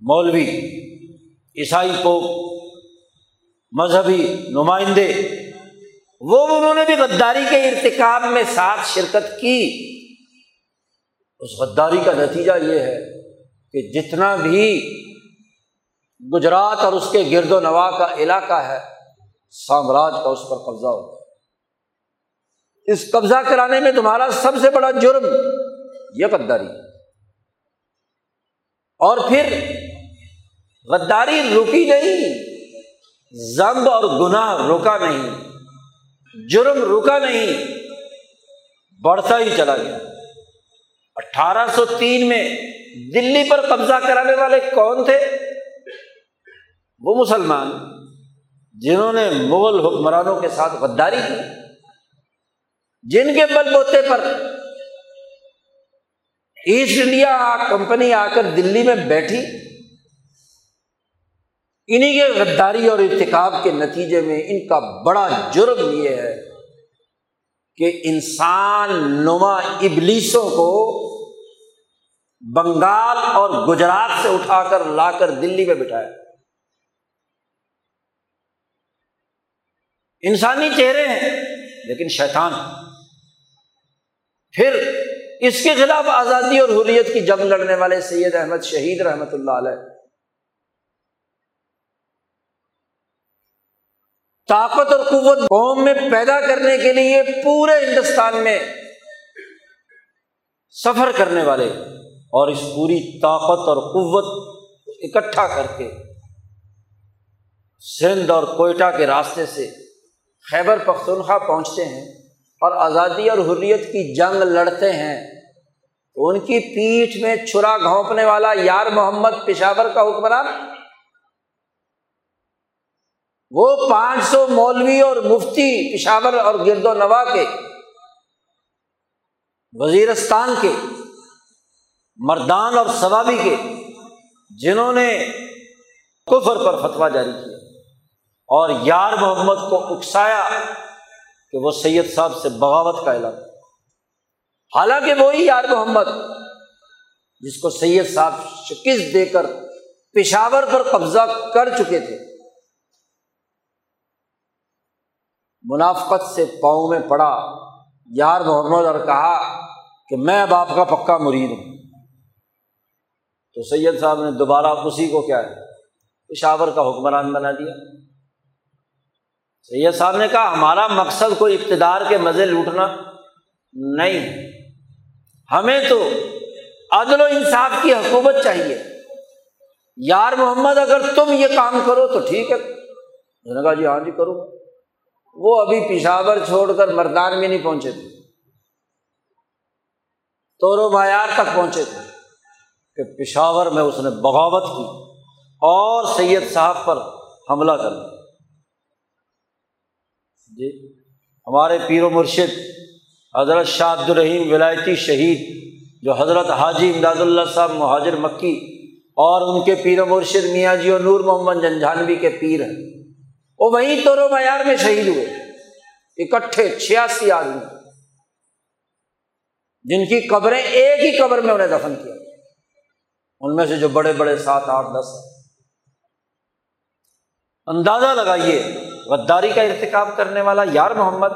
مولوی، عیسائی پوپ، مذہبی نمائندے، وہ انہوں نے بھی غداری کے ارتکاب میں ساتھ شرکت کی۔ اس غداری کا نتیجہ یہ ہے کہ جتنا بھی گجرات اور اس کے گرد و نواح کا علاقہ ہے، سامراج کا اس پر قبضہ ہو اس قبضہ کرانے میں تمہارا سب سے بڑا جرم یہ غداری اور پھر غداری رکی نہیں زمب اور گناہ رکا نہیں، جرم رکا نہیں، بڑھتا ہی چلا گیا۔ اٹھارہ سو تین میں دلی پر قبضہ کرانے والے کون تھے؟ وہ مسلمان جنہوں نے مغل حکمرانوں کے ساتھ غداری کی، جن کے بل بوتے پر ایسٹ انڈیا کمپنی آ کر دلی میں بیٹھی انہیں کے غداری اور ارتکاب کے نتیجے میں ان کا بڑا جرم یہ ہے کہ انسان نما ابلیسوں کو بنگال اور گجرات سے اٹھا کر لا کر دلی میں بٹھایا۔ انسانی چہرے ہیں، لیکن شیطان پھر اس کے خلاف آزادی اور حریت کی جنگ لڑنے والے سید احمد شہید رحمت اللہ علیہ۔ طاقت اور قوت قوم میں پیدا کرنے کے لیے پورے ہندوستان میں سفر کرنے والے اور اس پوری طاقت اور قوت اکٹھا کر کے سندھ اور کوئٹہ کے راستے سے خیبر پختونخوا پہنچتے ہیں اور آزادی اور حریت کی جنگ لڑتے ہیں تو ان کی پیٹھ میں چھرا گھونپنے والا یار محمد پشاور کا حکمران؟ وہ پانچ سو مولوی اور مفتی پشاور اور گرد و نوا کے، وزیرستان کے، مردان اور ثوابی کے، جنہوں نے کفر پر فتوا جاری کیا۔ اور یار محمد کو اکسایا کہ وہ سید صاحب سے بغاوت کا اعلان حالانکہ وہی یار محمد جس کو سید صاحب شکست دے کر پشاور پر قبضہ کر چکے تھے۔ منافقت سے پاؤں میں پڑا یار محمد اور کہا کہ میں اب آپ کا پکا مرید ہوں۔ تو سید صاحب نے دوبارہ اسی کو کیا ہے؟ پشاور کا حکمران بنا دیا۔ سید صاحب نے کہا، ہمارا مقصد کوئی اقتدار کے مزے لوٹنا نہیں۔ ہمیں تو عدل و انصاف کی حکومت چاہیے۔ یار محمد، اگر تم یہ کام کرو تو ٹھیک ہے۔ نے کہا جی ہاں جی کروں۔ وہ ابھی پشاور چھوڑ کر مردان میں نہیں پہنچے تھے۔ تو معیار تک پہنچے تھے کہ پشاور میں اس نے بغاوت کی اور سید صاحب پر حملہ کر دیا۔ جی ہمارے پیر و مرشد حضرت شاہ عبد الرحیم ولایتی شہید، جو حضرت حاجی امداد اللہ صاحب مہاجر مکی اور ان کے پیر و مرشد میاں جی اور نور محمد جنجھانوی کے پیر ہیں، وہ وہیں تورو معیار میں شہید ہوئے، اکٹھے چھیاسی آدمی، جن کی قبریں ایک ہی قبر میں انہیں دفن کیا۔ ان میں سے جو بڑے بڑے سات آٹھ دس اندازہ لگائیے غداری کا ارتکاب کرنے والا یار محمد،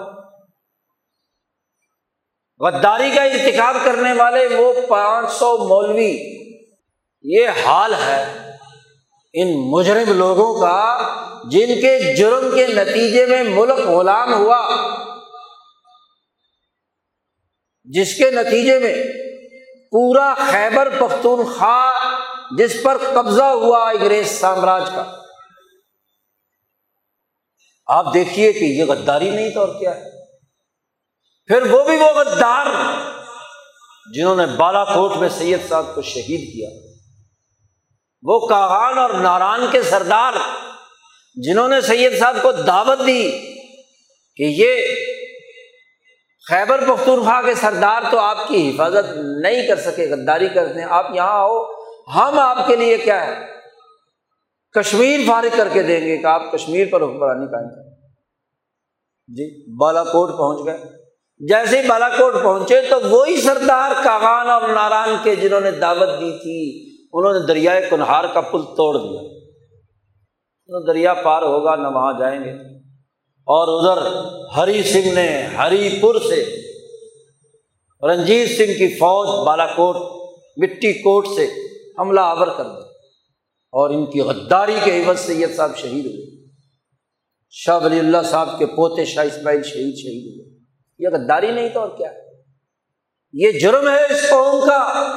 غداری کا ارتکاب کرنے والے وہ پانچ سو مولوی، یہ حال ہے ان مجرم لوگوں کا جن کے جرم کے نتیجے میں ملک غلام ہوا۔ جس کے نتیجے میں پورا خیبر پختونخوا، جس پر قبضہ ہوا انگریز سامراج کا۔ آپ دیکھیے کہ یہ غداری نہیں تو اور کیا ہے۔ پھر وہ بھی وہ غدار جنہوں نے بالا کوٹ میں سید صاحب کو شہید کیا۔ وہ کاغان اور ناران کے سردار جنہوں نے سید صاحب کو دعوت دی کہ یہ خیبر پختونخوا کے سردار تو آپ کی حفاظت نہیں کر سکے، غداری کرتے ہیں آپ یہاں آؤ، ہم آپ کے لیے کیا ہے؟ کشمیر فارغ کر کے دیں گے کہ آپ کشمیر پر حکمرانی قائم کریں۔ جی بالا کوٹ پہنچ گئے۔ جیسے ہی بالا کوٹ پہنچے تو وہی سردار کاغان اور ناران کے جنہوں نے دعوت دی تھی انہوں نے دریائے کنہار کا پل توڑ دیا۔ دریا پار ہوگا نہ وہاں جائیں گے۔ اور ادھر ہری سنگھ نے ہری پور سے رنجیت سنگھ کی فوج بالا کوٹ مٹی کوٹ سے حملہ آور کر دیا اور ان کی غداری کے عوض سے یہ صاحب شہید ہوئے۔ شاہ ولی اللہ صاحب کے پوتے شاہ اسماعیل شہید شہید ہوئے۔ یہ غداری نہیں تو اور کیا؟ یہ جرم ہے اس قوم کا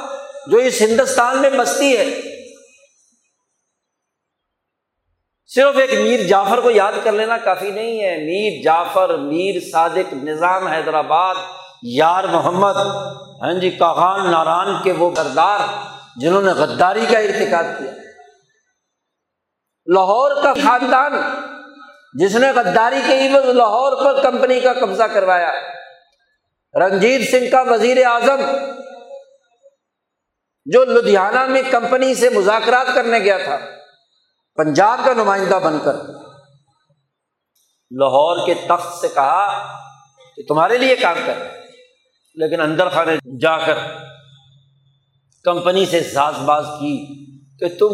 جو اس ہندوستان میں مستی ہے۔ صرف ایک میر جعفر کو یاد کر لینا کافی نہیں ہے۔ میر جعفر، میر صادق، نظام حیدرآباد، یار محمد ہاں جی کاغان، ناران کے وہ کردار جنہوں نے غداری کا ارتقاب کیا۔ لاہور کا خاندان، جس نے غداری کے عوض لاہور پر کمپنی کا قبضہ کروایا۔ رنجیت سنگھ کا وزیر اعظم، جو لدھیانہ میں کمپنی سے مذاکرات کرنے گیا تھا، پنجاب کا نمائندہ بن کر۔ لاہور کے تخت سے کہا کہ تمہارے لیے کام کر، لیکن اندر خانے جا کر کمپنی سے ساز باز کی کہ تم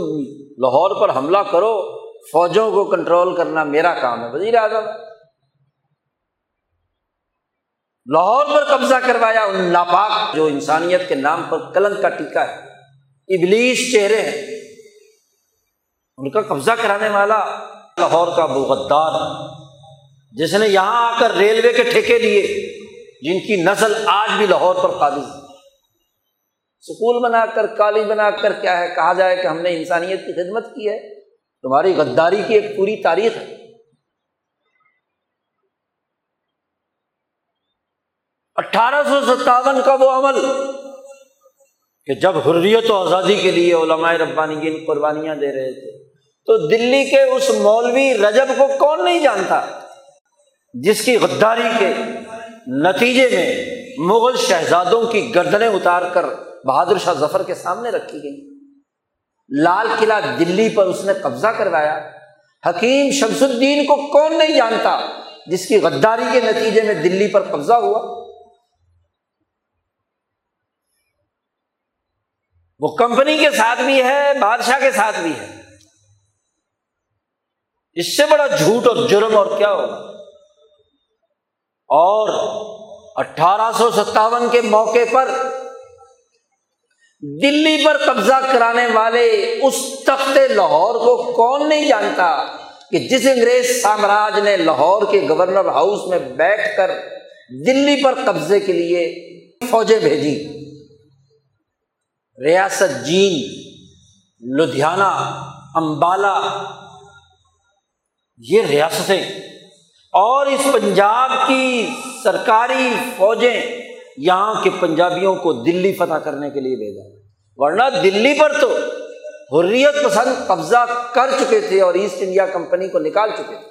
لاہور پر حملہ کرو، فوجوں کو کنٹرول کرنا میرا کام ہے، وزیر اعظم۔ لاہور پر قبضہ کروایا ان ناپاک جو انسانیت کے نام پر کلنگ کا ٹیکا ہے، ابلیس چہرے ہیں۔ ان کا قبضہ کرانے والا لاہور کا غدار، جس نے یہاں آ کر ریلوے کے ٹھیکے لیے جن کی نسل آج بھی لاہور پر قابض ہے۔ سکول بنا کر، کالج بنا کر کیا ہے؟ کہا جائے کہ ہم نے انسانیت کی خدمت کی ہے۔ تمہاری غداری کی ایک پوری تاریخ ہے۔ اٹھارہ سو ستاون کا وہ عمل کہ جب حریت و آزادی کے لیے علماء ربانی کی قربانیاں دے رہے تھے، تو دلی کے اس مولوی رجب کو کون نہیں جانتا؟ جس کی غداری کے نتیجے میں مغل شہزادوں کی گردنیں اتار کر بہادر شاہ ظفر کے سامنے رکھی گئی۔ لال قلعہ دلی پر اس نے قبضہ کروایا۔ حکیم شمس الدین کو کون نہیں جانتا جس کی غداری کے نتیجے میں دلی پر قبضہ ہوا؟ وہ کمپنی کے ساتھ بھی ہے، بادشاہ کے ساتھ بھی ہے۔ اس سے بڑا جھوٹ اور جرم اور کیا ہوگا؟ اور اٹھارہ سو ستاون کے موقع پر دلی پر قبضہ کرانے والے اس تخت لاہور کو کون نہیں جانتا کہ جس انگریز سامراج نے لاہور کے گورنر ہاؤس میں بیٹھ کر دلی پر قبضے کے لیے فوجیں بھیجی ریاست جین، لدھیانہ، امبالا، یہ ریاستیں اور اس پنجاب کی سرکاری فوجیں یہاں کے پنجابیوں کو دلی فتح کرنے کے لیے بھیجا۔ ورنہ دلی پر تو حریت پسند قبضہ کر چکے تھے اور ایسٹ انڈیا کمپنی کو نکال چکے تھے۔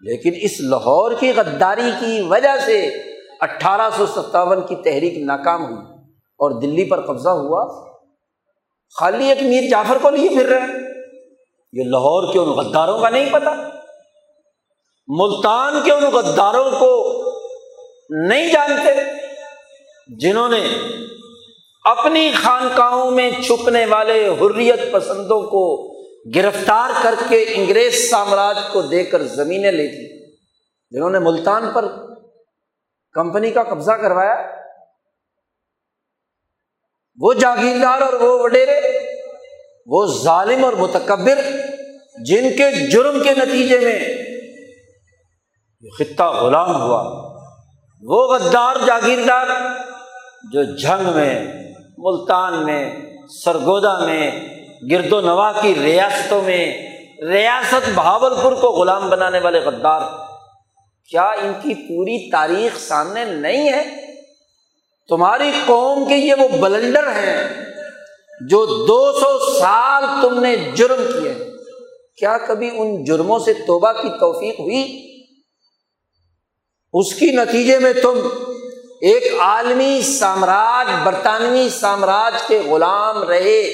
لیکن اس لاہور کی غداری کی وجہ سے اٹھارہ سو ستاون کی تحریک ناکام ہوئی اور دلی پر قبضہ ہوا۔ خالی ایک میر جعفر کو لیے پھر رہے یہ لاہور کے ان غداروں کا نہیں پتا۔ ملتان کے ان غداروں کو نہیں جانتے، جنہوں نے اپنی خانقاہوں میں چھپنے والے حریت پسندوں کو گرفتار کر کے انگریز سامراج کو دے کر زمینیں لی تھی جنہوں نے ملتان پر کمپنی کا قبضہ کروایا۔ وہ جاگیردار اور وہ وڈیرے، وہ ظالم اور متکبر، جن کے جرم کے نتیجے میں خطہ غلام ہوا۔ وہ غدار جاگیردار جو جنگ میں، ملتان میں سرگودا میں، گرد و نوا کی ریاستوں میں، ریاست بہاول پور کو غلام بنانے والے غدار، کیا ان کی پوری تاریخ سامنے نہیں ہے؟ تمہاری قوم کے یہ وہ بلنڈر ہیں جو دو سو سال تم نے جرم کیے۔ کیا کبھی ان جرموں سے توبہ کی توفیق ہوئی؟ اس کی نتیجے میں تم ایک عالمی سامراج، برطانوی سامراج کے غلام رہے۔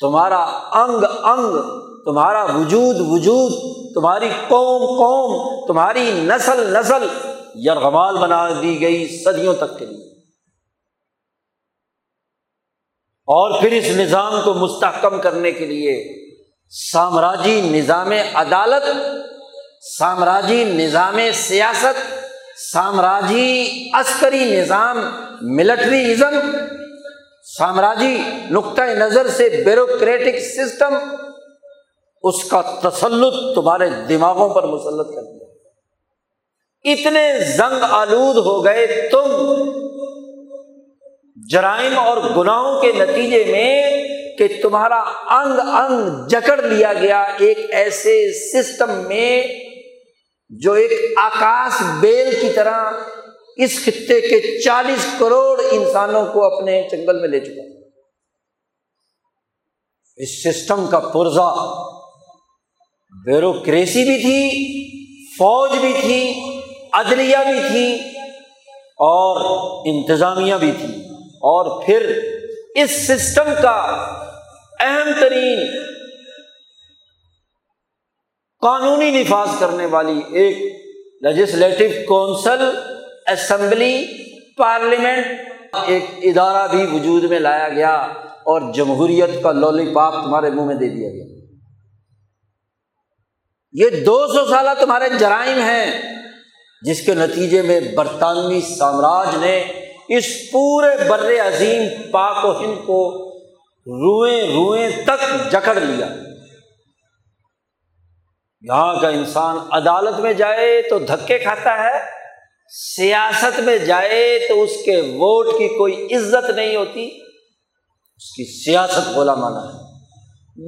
تمہارا انگ انگ، تمہارا وجود وجود، تمہاری قوم قوم، تمہاری نسل نسل یرغمال بنا دی گئی صدیوں تک کے لیے۔ اور پھر اس نظام کو مستحکم کرنے کے لیے سامراجی نظام عدالت سامراجی نظام سیاست، سامراجی عسکری نظام ملٹری ازم سامراجی نقطۂ نظر سے بیوروکریٹک سسٹم اس کا تسلط تمہارے دماغوں پر مسلط کر دیا۔ اتنے زنگ آلود ہو گئے تم۔ جرائم اور گناہوں کے نتیجے میں کہ تمہارا انگ انگ جکڑ لیا گیا ایک ایسے سسٹم میں جو ایک آکاش بیل کی طرح اس خطے کے چالیس کروڑ انسانوں کو اپنے چنگل میں لے چکا اس سسٹم کا پرزا بیوروکریسی بھی تھی، فوج بھی تھی، عدلیہ بھی تھی اور انتظامیہ بھی تھی۔ اور پھر اس سسٹم کا اہم ترین قانونی نفاذ کرنے والی ایک لیجسلیٹو کونسل اسمبلی پارلیمنٹ ایک ادارہ بھی وجود میں لایا گیا اور جمہوریت کا لولی پاپ تمہارے منہ میں دے دیا گیا۔ یہ دو سو سالہ تمہارے جرائم ہیں جس کے نتیجے میں برطانوی سامراج نے اس پورے بر عظیم پاک و ہند کو روئیں روئیں تک جکڑ لیا۔ یہاں کا انسان عدالت میں جائے تو دھکے کھاتا ہے، سیاست میں جائے تو اس کے ووٹ کی کوئی عزت نہیں ہوتی۔ اس کی سیاست بولا مانا ہے۔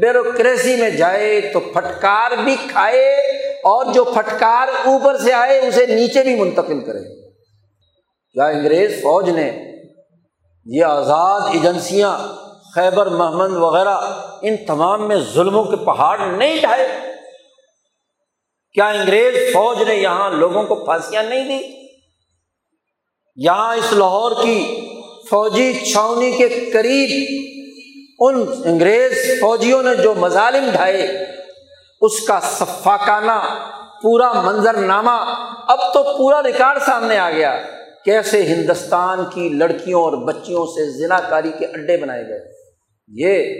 بیوروکریسی میں جائے تو پھٹکار بھی کھائے اور جو پھٹکار اوپر سے آئے اسے نیچے بھی منتقل کرے۔ کیا انگریز فوج نے یہ آزاد ایجنسیاں، خیبر محمد وغیرہ، ان تمام میں ظلموں کے پہاڑ نہیں ڈھائے؟ کیا انگریز فوج نے یہاں لوگوں کو پھانسیاں نہیں دی؟ یہاں اس لاہور کی فوجی چھاونی کے قریب ان انگریز فوجیوں نے جو مظالم ڈھائے، اس کا صفاقانہ پورا منظر نامہ اب تو پورا ریکارڈ سامنے آ گیا۔ کیسے ہندوستان کی لڑکیوں اور بچیوں سے زنا کاری کے اڈے بنائے گئے؟ یہ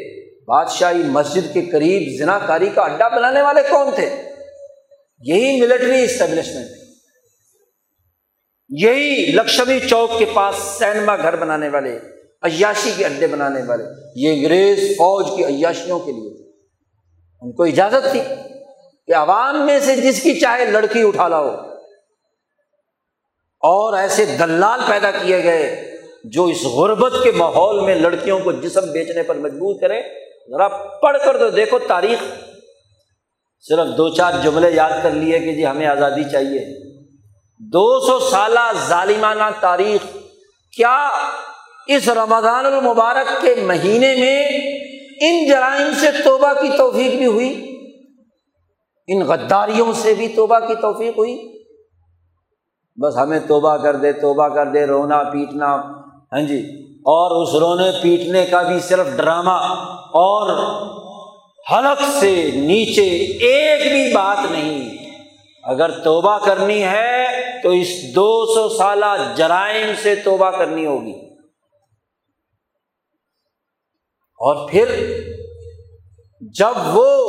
بادشاہی مسجد کے قریب زنا کاری کا اڈا بنانے والے کون تھے؟ یہی ملٹری اسٹیبلشمنٹ یہی لکشمی چوک کے پاس سینما گھر بنانے والے، عیاشی کے اڈے بنانے والے، یہ انگریز فوج کی عیاشیوں کے لیے ان کو اجازت تھی کہ عوام میں سے جس کی چاہے لڑکی اٹھا لاؤ۔ اور ایسے دلال پیدا کیے گئے جو اس غربت کے ماحول میں لڑکیوں کو جسم بیچنے پر مجبور کرے ذرا پڑھ کر تو دیکھو تاریخ۔ صرف دو چار جملے یاد کر لیے کہ جی ہمیں آزادی چاہیے۔ دو سو سالہ ظالمانہ تاریخ، کیا اس رمضان المبارک کے مہینے میں ان جرائم سے توبہ کی توفیق بھی ہوئی؟ ان غداریوں سے بھی توبہ کی توفیق ہوئی؟ بس ہمیں توبہ کر دے، توبہ کر دے، رونا، پیٹنا۔ ہاں جی اور اس رونے پیٹنے کا بھی صرف ڈرامہ اور حلق سے نیچے ایک بھی بات نہیں۔ اگر توبہ کرنی ہے تو اس دو سو سالہ جرائم سے توبہ کرنی ہوگی۔ اور پھر جب وہ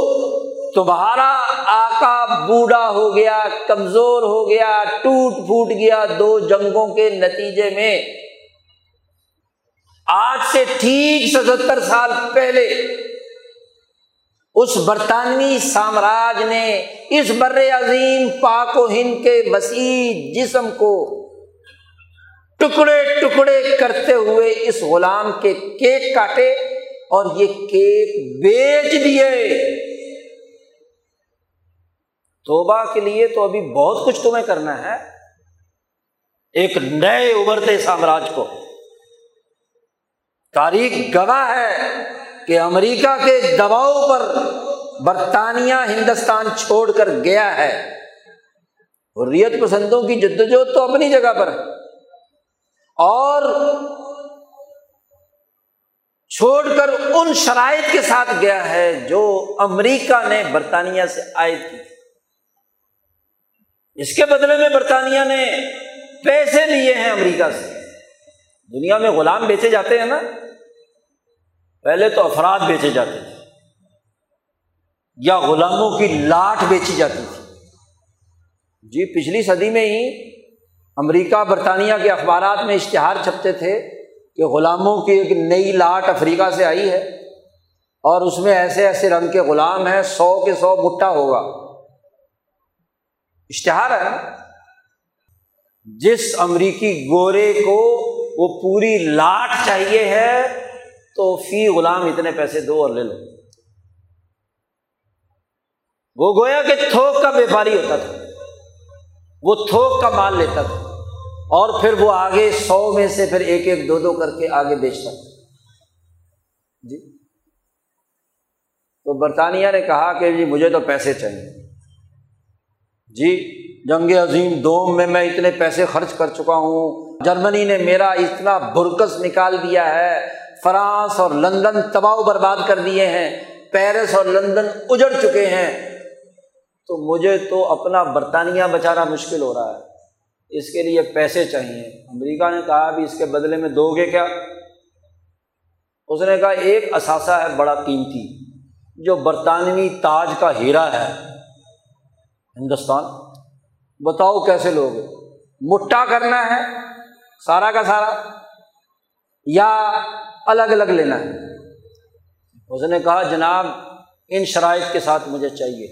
تمہارا آقا بوڑھا ہو گیا، کمزور ہو گیا، ٹوٹ پھوٹ گیا دو جنگوں کے نتیجے میں، آج سے ٹھیک ستہتر سال پہلے اس برطانوی سامراج نے اس بر عظیم پاک و ہند کے وسیع جسم کو ٹکڑے ٹکڑے کرتے ہوئے اس غلام کے کیک کاٹے اور یہ کیک بیچ دیے۔ توبہ کے لیے تو ابھی بہت کچھ تمہیں کرنا ہے۔ ایک نئے ابھرتے سامراج کو۔ تاریخ گواہ ہے۔ کہ امریکہ کے دباؤ پر برطانیہ ہندوستان چھوڑ کر گیا ہے۔ حریت پسندوں کی جدوجہد تو اپنی جگہ پر ہے۔ اور چھوڑ کر ان شرائط کے ساتھ گیا ہے جو امریکہ نے برطانیہ سے عائد کی۔ اس کے بدلے میں برطانیہ نے پیسے لیے ہیں امریکہ سے۔ دنیا میں غلام بیچے جاتے ہیں نا۔ پہلے تو افراد بیچے جاتے تھے، یا غلاموں کی لاٹ بیچی جاتی تھی۔ جی پچھلی صدی میں ہی امریکہ، برطانیہ کے اخبارات میں اشتہار چھپتے تھے کہ غلاموں کی ایک نئی لاٹ افریقہ سے آئی ہے اور اس میں ایسے ایسے رنگ کے غلام ہیں، سو کے سو مٹا ہوگا۔ اشتہار ہے جس امریکی گورے کو وہ پوری لاٹ چاہیے ہے تو فی غلام اتنے پیسے دو اور لے لو۔ وہ گویا کہ تھوک کا بیپاری ہوتا تھا۔ وہ تھوک کا مال لیتا تھا۔ اور پھر وہ آگے سو میں سے پھر ایک ایک دو دو کر کے آگے بیچتا جی۔ تو برطانیہ نے کہا کہ جی مجھے تو پیسے چاہیے۔ جی جنگ عظیم دوم میں میں اتنے پیسے خرچ کر چکا ہوں۔ جرمنی نے میرا اتنا برکس نکال دیا ہے۔ فرانس اور لندن تباہ برباد کر دیے ہیں، پیرس اور لندن اجڑ چکے ہیں۔ تو مجھے تو اپنا برطانیہ بچانا مشکل ہو رہا ہے۔ اس کے لیے پیسے چاہیے۔ امریکہ نے کہا بھی اس کے بدلے میں دو گے کیا؟ اس نے کہا ایک اثاثہ ہے، بڑا قیمتی، جو برطانوی تاج کا ہیرا ہے۔ ہندوستان، بتاؤ کیسے لوگ؟ مٹا کرنا ہے، سارا کا سارا۔ یا الگ الگ لینا ہے۔ اس نے کہا، جناب، ان شرائط کے ساتھ مجھے چاہیے۔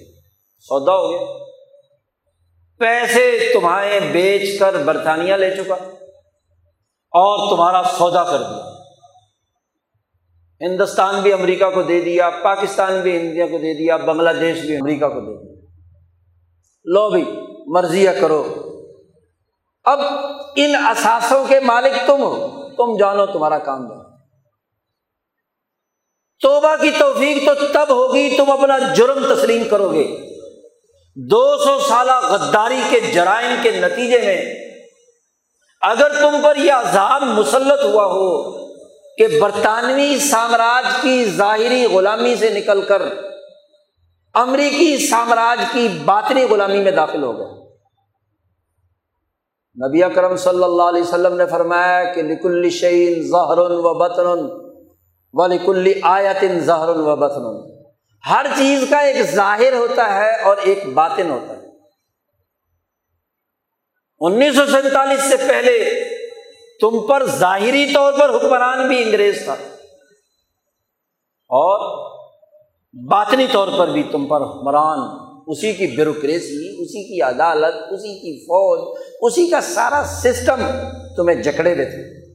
سودا ہو گیا۔ پیسے تمہارے بیچ کر برطانیہ لے چکا۔ اور تمہارا سودا کر دیا۔ ہندوستان بھی امریکہ کو دے دیا، پاکستان بھی انڈیا کو دے دیا، بنگلہ دیش بھی امریکہ کو دے دیا۔ لو بھی، مرضی کرو۔ اب ان اثاثوں کے مالک تم ہو۔ تم جانو تمہارا کام جانو توبہ کی توفیق تو تب ہوگی تم اپنا جرم تسلیم کرو گے۔ دو سو سالہ غداری کے جرائم کے نتیجے میں اگر تم پر یہ عذاب مسلط ہوا ہو کہ برطانوی سامراج کی ظاہری غلامی سے نکل کر امریکی سامراج کی باطنی غلامی میں داخل ہو گئے۔ نبی اکرم صلی اللہ علیہ وسلم نے فرمایا کہ نکل شعین ظہر و بطن و نکل آیتن ظہر و بطن ہر چیز کا ایک ظاہر ہوتا ہے اور ایک باطن ہوتا ہے۔ انیس سو سینتالیس سے پہلے تم پر ظاہری طور پر حکمران بھی انگریز تھا۔ اور باطنی طور پر بھی تم پر حکمران اسی کی بیوروکریسی اسی کی عدالت، اسی کی فوج، اسی کا سارا سسٹم تمہیں جکڑے ہوئے تھے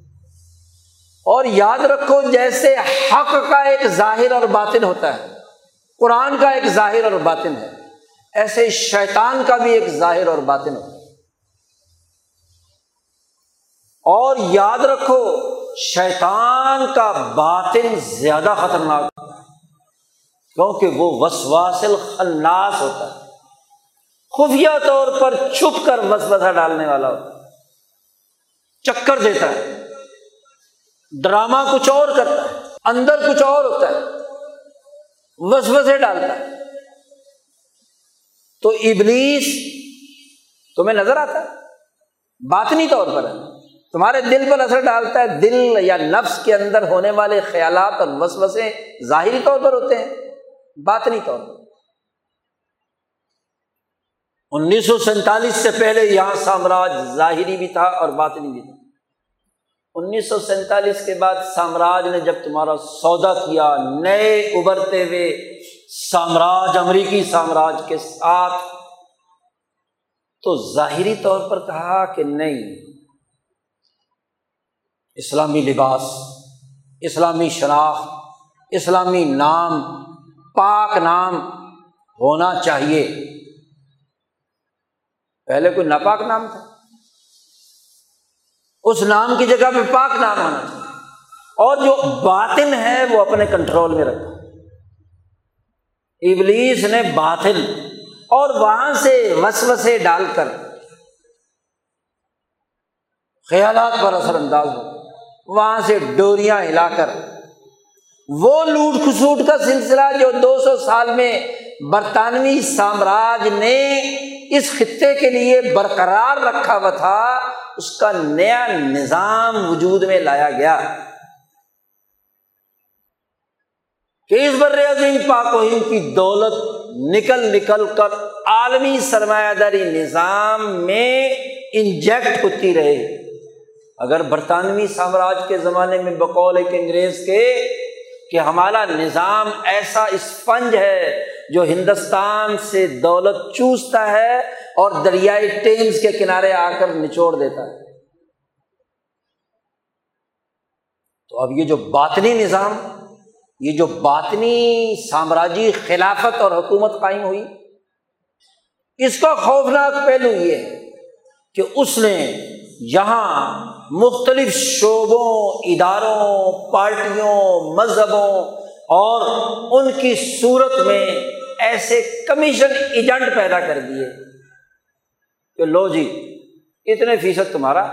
اور یاد رکھو، جیسے حق کا ایک ظاہر اور باطن ہوتا ہے، قرآن کا ایک ظاہر اور باطن ہے، ایسے شیطان کا بھی ایک ظاہر اور باطن ہوتا ہے۔ اور یاد رکھو، شیطان کا باطن زیادہ خطرناک کیونکہ وہ وسواسل خناس ہوتا ہے۔ خفیہ طور پر چھپ کر وسوسہ ڈالنے والا ہوتا ہے۔ چکر دیتا ہے۔ ڈرامہ کچھ اور کرتا ہے۔ اندر کچھ اور ہوتا ہے۔ وسوسے ڈالتا ہے۔ تو ابلیس تمہیں نظر آتا ہے۔ باطنی طور پر ہے۔ تمہارے دل پر اثر ڈالتا ہے۔ دل یا نفس کے اندر ہونے والے خیالات اور وسوسے ظاہری طور پر ہوتے ہیں۔ باطنی طور پر۔ انیس سو سینتالیس سے پہلے یہاں سامراج ظاہری بھی تھا اور باطنی بھی تھا۔ انیس سو سینتالیس کے بعد سامراج نے جب تمہارا سودا کیا، نئے ابھرتے ہوئے سامراج، امریکی سامراج کے ساتھ، تو ظاہری طور پر کہا کہ نہیں، اسلامی لباس، اسلامی شناخت، اسلامی نام پاک نام ہونا چاہیے۔ پہلے کوئی ناپاک نام تھا۔ اس نام کی جگہ پہ پاک نام ہونا چاہیے۔ اور جو باطن ہے وہ اپنے کنٹرول میں رکھا ابلیس نے باطن اور وہاں سے وسوسے ڈال کر خیالات پر اثر انداز ہو۔ وہاں سے ڈوریاں ہلا کر وہ لوٹ کھسوٹ کا سلسلہ جو دو سو سال میں برطانوی سامراج نے اس خطے کے لیے برقرار رکھا ہوا تھا، اس کا نیا نظام وجود میں لایا گیا۔ کہ اس بر عظیم پاک و ہند کی دولت نکل نکل کر عالمی سرمایہ داری نظام میں انجیکٹ ہوتی رہے۔ اگر برطانوی سامراج کے زمانے میں بقول ایک انگریز کے کہ ہمارا نظام ایسا اسفنج ہے جو ہندوستان سے دولت چوستا ہے اور دریائے ٹیمز کے کنارے آ کر نچوڑ دیتا ہے۔ تو اب یہ جو باطنی نظام، یہ جو باطنی سامراجی خلافت اور حکومت قائم ہوئی، اس کا خوفناک پہلو یہ ہے کہ اس نے یہاں مختلف شعبوں، اداروں، پارٹیوں، مذہبوں اور ان کی صورت میں ایسے کمیشن ایجنٹ پیدا کر دیے کہ لو جی اتنے فیصد تمہارا،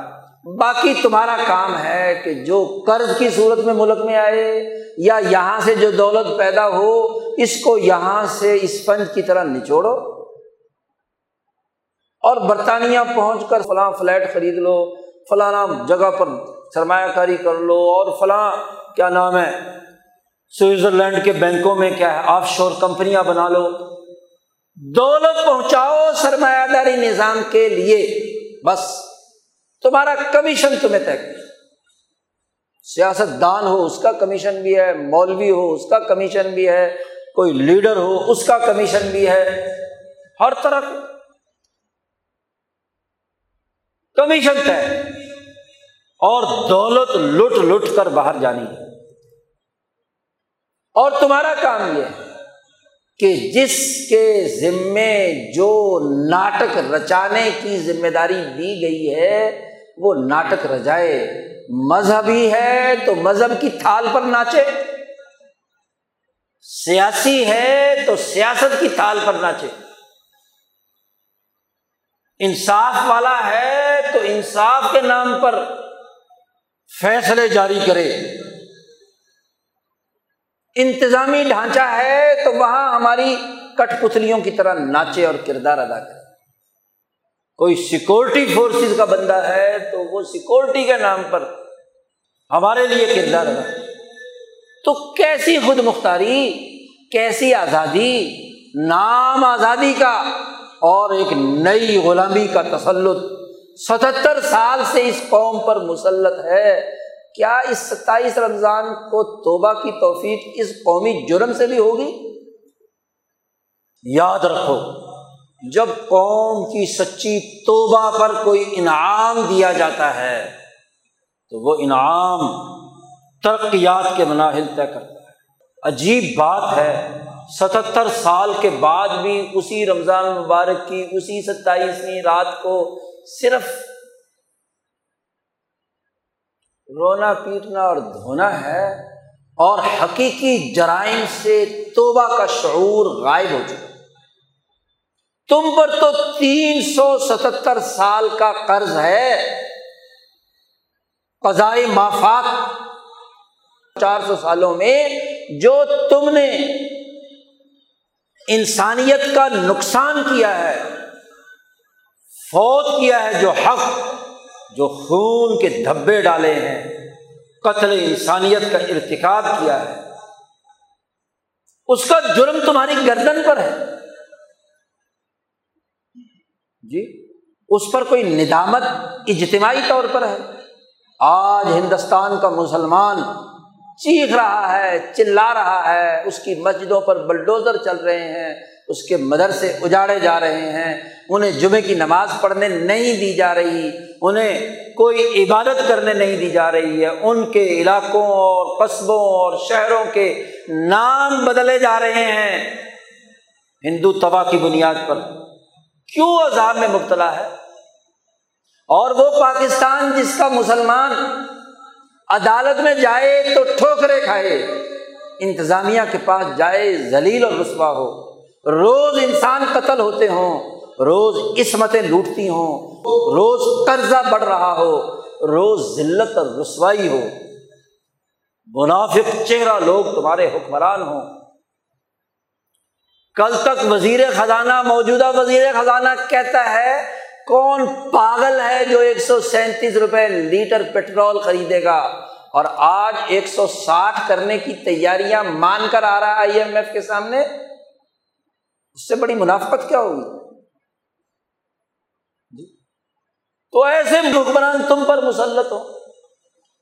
باقی تمہارا کام ہے کہ جو قرض کی صورت میں ملک میں آئے یا یہاں سے جو دولت پیدا ہو، اس کو یہاں سے اسپنج کی طرح نچوڑو۔ اور برطانیہ پہنچ کر فلاں فلیٹ خرید لو فلانا جگہ پر سرمایہ کاری کر لو اور فلاں، کیا نام ہے، سوئٹزرلینڈ کے بینکوں میں کیا ہے، آف شور کمپنیاں بنا لو۔ دولت پہنچاؤ سرمایہ داری نظام کے لیے۔ بس، تمہارا کمیشن تمہیں طے سیاست دان ہو، اس کا کمیشن بھی ہے، مولوی ہو، اس کا کمیشن بھی ہے، کوئی لیڈر ہو، اس کا کمیشن بھی ہے۔ ہر طرح۔ کمیشن طے اور دولت لٹ لٹ کر باہر جانی ہے۔ اور تمہارا کام یہ ہے کہ جس کے ذمے جو ناٹک رچانے کی ذمہ داری دی گئی ہے، وہ ناٹک رجائے۔ مذہبی ہے تو مذہب کی تھال پر ناچے۔ سیاسی ہے تو سیاست کی تھال پر ناچے۔ انصاف والا ہے تو انصاف کے نام پر فیصلے جاری کرے۔ انتظامی ڈھانچہ ہے تو وہاں ہماری کٹ پتلیوں کی طرح ناچے اور کردار ادا کرے۔ کوئی سیکورٹی فورسز کا بندہ ہے تو وہ سیکورٹی کے نام پر ہمارے لیے کردار ادا تو کیسی خود مختاری، کیسی آزادی، نام آزادی کا اور ایک نئی غلامی کا تسلط ستہتر سال سے اس قوم پر مسلط ہے۔ کیا اس ستائیس رمضان کو توبہ کی توفیق اس قومی جرم سے بھی ہوگی؟ یاد رکھو، جب قوم کی سچی توبہ پر کوئی انعام دیا جاتا ہے، تو وہ انعام ترقیات کے مناحل طے کرتا ہے۔ عجیب بات ہے ستہتر سال کے بعد بھی اسی رمضان مبارک کی اسی ستائیسویں رات کو صرف رونا پیٹنا اور دھونا ہے اور حقیقی جرائم سے توبہ کا شعور غائب ہو چکا۔ تم پر تو تین سو ستہتر سال کا قرض ہے۔ قضائے مافات چار سو سالوں میں جو تم نے انسانیت کا نقصان کیا ہے۔ فوت کیا ہے جو حق، جو خون کے دھبے ڈالے ہیں، قتل انسانیت کا ارتکاب کیا ہے۔ اس کا جرم تمہاری گردن پر ہے۔ جی اس پر کوئی ندامت اجتماعی طور پر ہے۔ آج ہندوستان کا مسلمان چیخ رہا ہے، چلا رہا ہے، اس کی مسجدوں پر بلڈوزر چل رہے ہیں۔ اس کے مدرسے اجاڑے جا رہے ہیں، انہیں جمعے کی نماز پڑھنے نہیں دی جا رہی، انہیں کوئی عبادت کرنے نہیں دی جا رہی ہے۔ ان کے علاقوں اور قصبوں اور شہروں کے نام بدلے جا رہے ہیں۔ ہندو تباہ کی بنیاد پر کیوں عذاب میں مبتلا ہے؟ اور وہ پاکستان جس کا مسلمان عدالت میں جائے تو ٹھوکرے کھائے، انتظامیہ کے پاس جائے ذلیل اور رسوا ہو۔ روز انسان قتل ہوتے ہوں، روز عصمتیں لوٹتی ہوں، روز قرضہ بڑھ رہا ہو، روز ذلت اور رسوائی ہو۔ منافق چہرہ لوگ تمہارے حکمران ہوں۔ کل تک وزیر خزانہ، موجودہ وزیر خزانہ کہتا ہے، کون پاگل ہے جو ایک سو سینتیس روپے لیٹر پیٹرول خریدے گا؟ اور آج ایک سو ساٹھ کرنے کی تیاریاں مان کر آ رہا ہے آئی ایم ایف کے سامنے۔ اس سے بڑی منافقت کیا ہوگی؟ جی۔ تو ایسے حکمران تم پر مسلط ہو،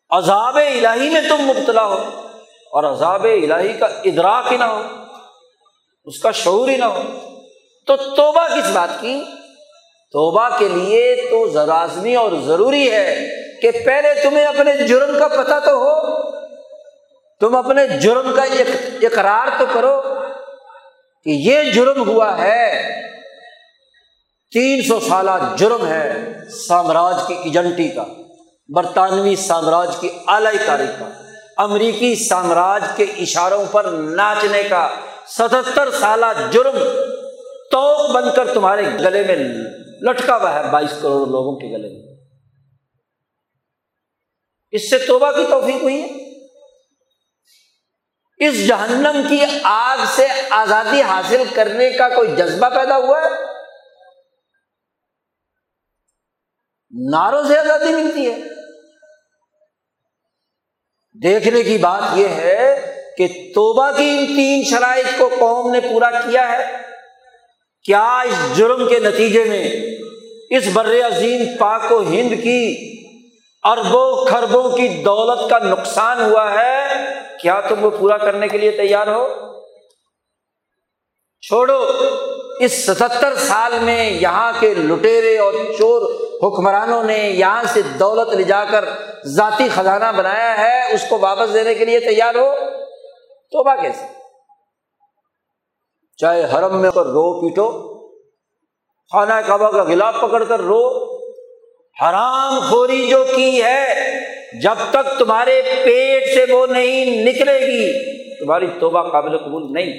عذاب الہی میں تم مبتلا ہو اور عذاب الہی کا ادراک ہی نہ ہو، اس کا شعور ہی نہ ہو۔ تو توبہ کس بات کی؟ توبہ کے لیے تو ذرازمی اور ضروری ہے کہ پہلے تمہیں اپنے جرم کا پتہ تو ہو، تم اپنے جرم کا اقرار تو کرو۔ کہ یہ جرم ہوا ہے۔ تین سو سالہ جرم ہے سامراج کی ایجنٹی کا، برطانوی سامراج کی اعلی کاری کا، امریکی سامراج کے اشاروں پر ناچنے کا۔ ستہتر سالہ جرم تو بن کر تمہارے گلے میں لٹکا ہوا ہے بائیس کروڑ لوگوں کے گلے میں۔ اس سے توبہ کی توفیق ہوئی ہے۔ اس جہنم کی آگ سے آزادی حاصل کرنے کا کوئی جذبہ پیدا ہوا ہے؟ ناروں سے آزادی ملتی ہے۔ دیکھنے کی بات یہ ہے کہ توبہ کی ان تین شرائط کو قوم نے پورا کیا ہے۔ کیا اس جرم کے نتیجے میں اس بر عظیم پاک و ہند کی اربوں خربوں کی دولت کا نقصان ہوا ہے، کیا تم وہ پورا کرنے کے لیے تیار ہو؟ چھوڑو، اس ستہتر سال میں یہاں کے لٹیرے اور چور حکمرانوں نے یہاں سے دولت لے جا کر ذاتی خزانہ بنایا ہے، اس کو واپس دینے کے لیے تیار ہو؟ تو کیسے؟ چاہے حرم میں رو پیٹو، خانہ کعبہ کا گلاف پکڑ کر رو حرام خوری جو کی ہے، جب تک تمہارے پیٹ سے وہ نہیں نکلے گی، تمہاری توبہ قابل قبول نہیں۔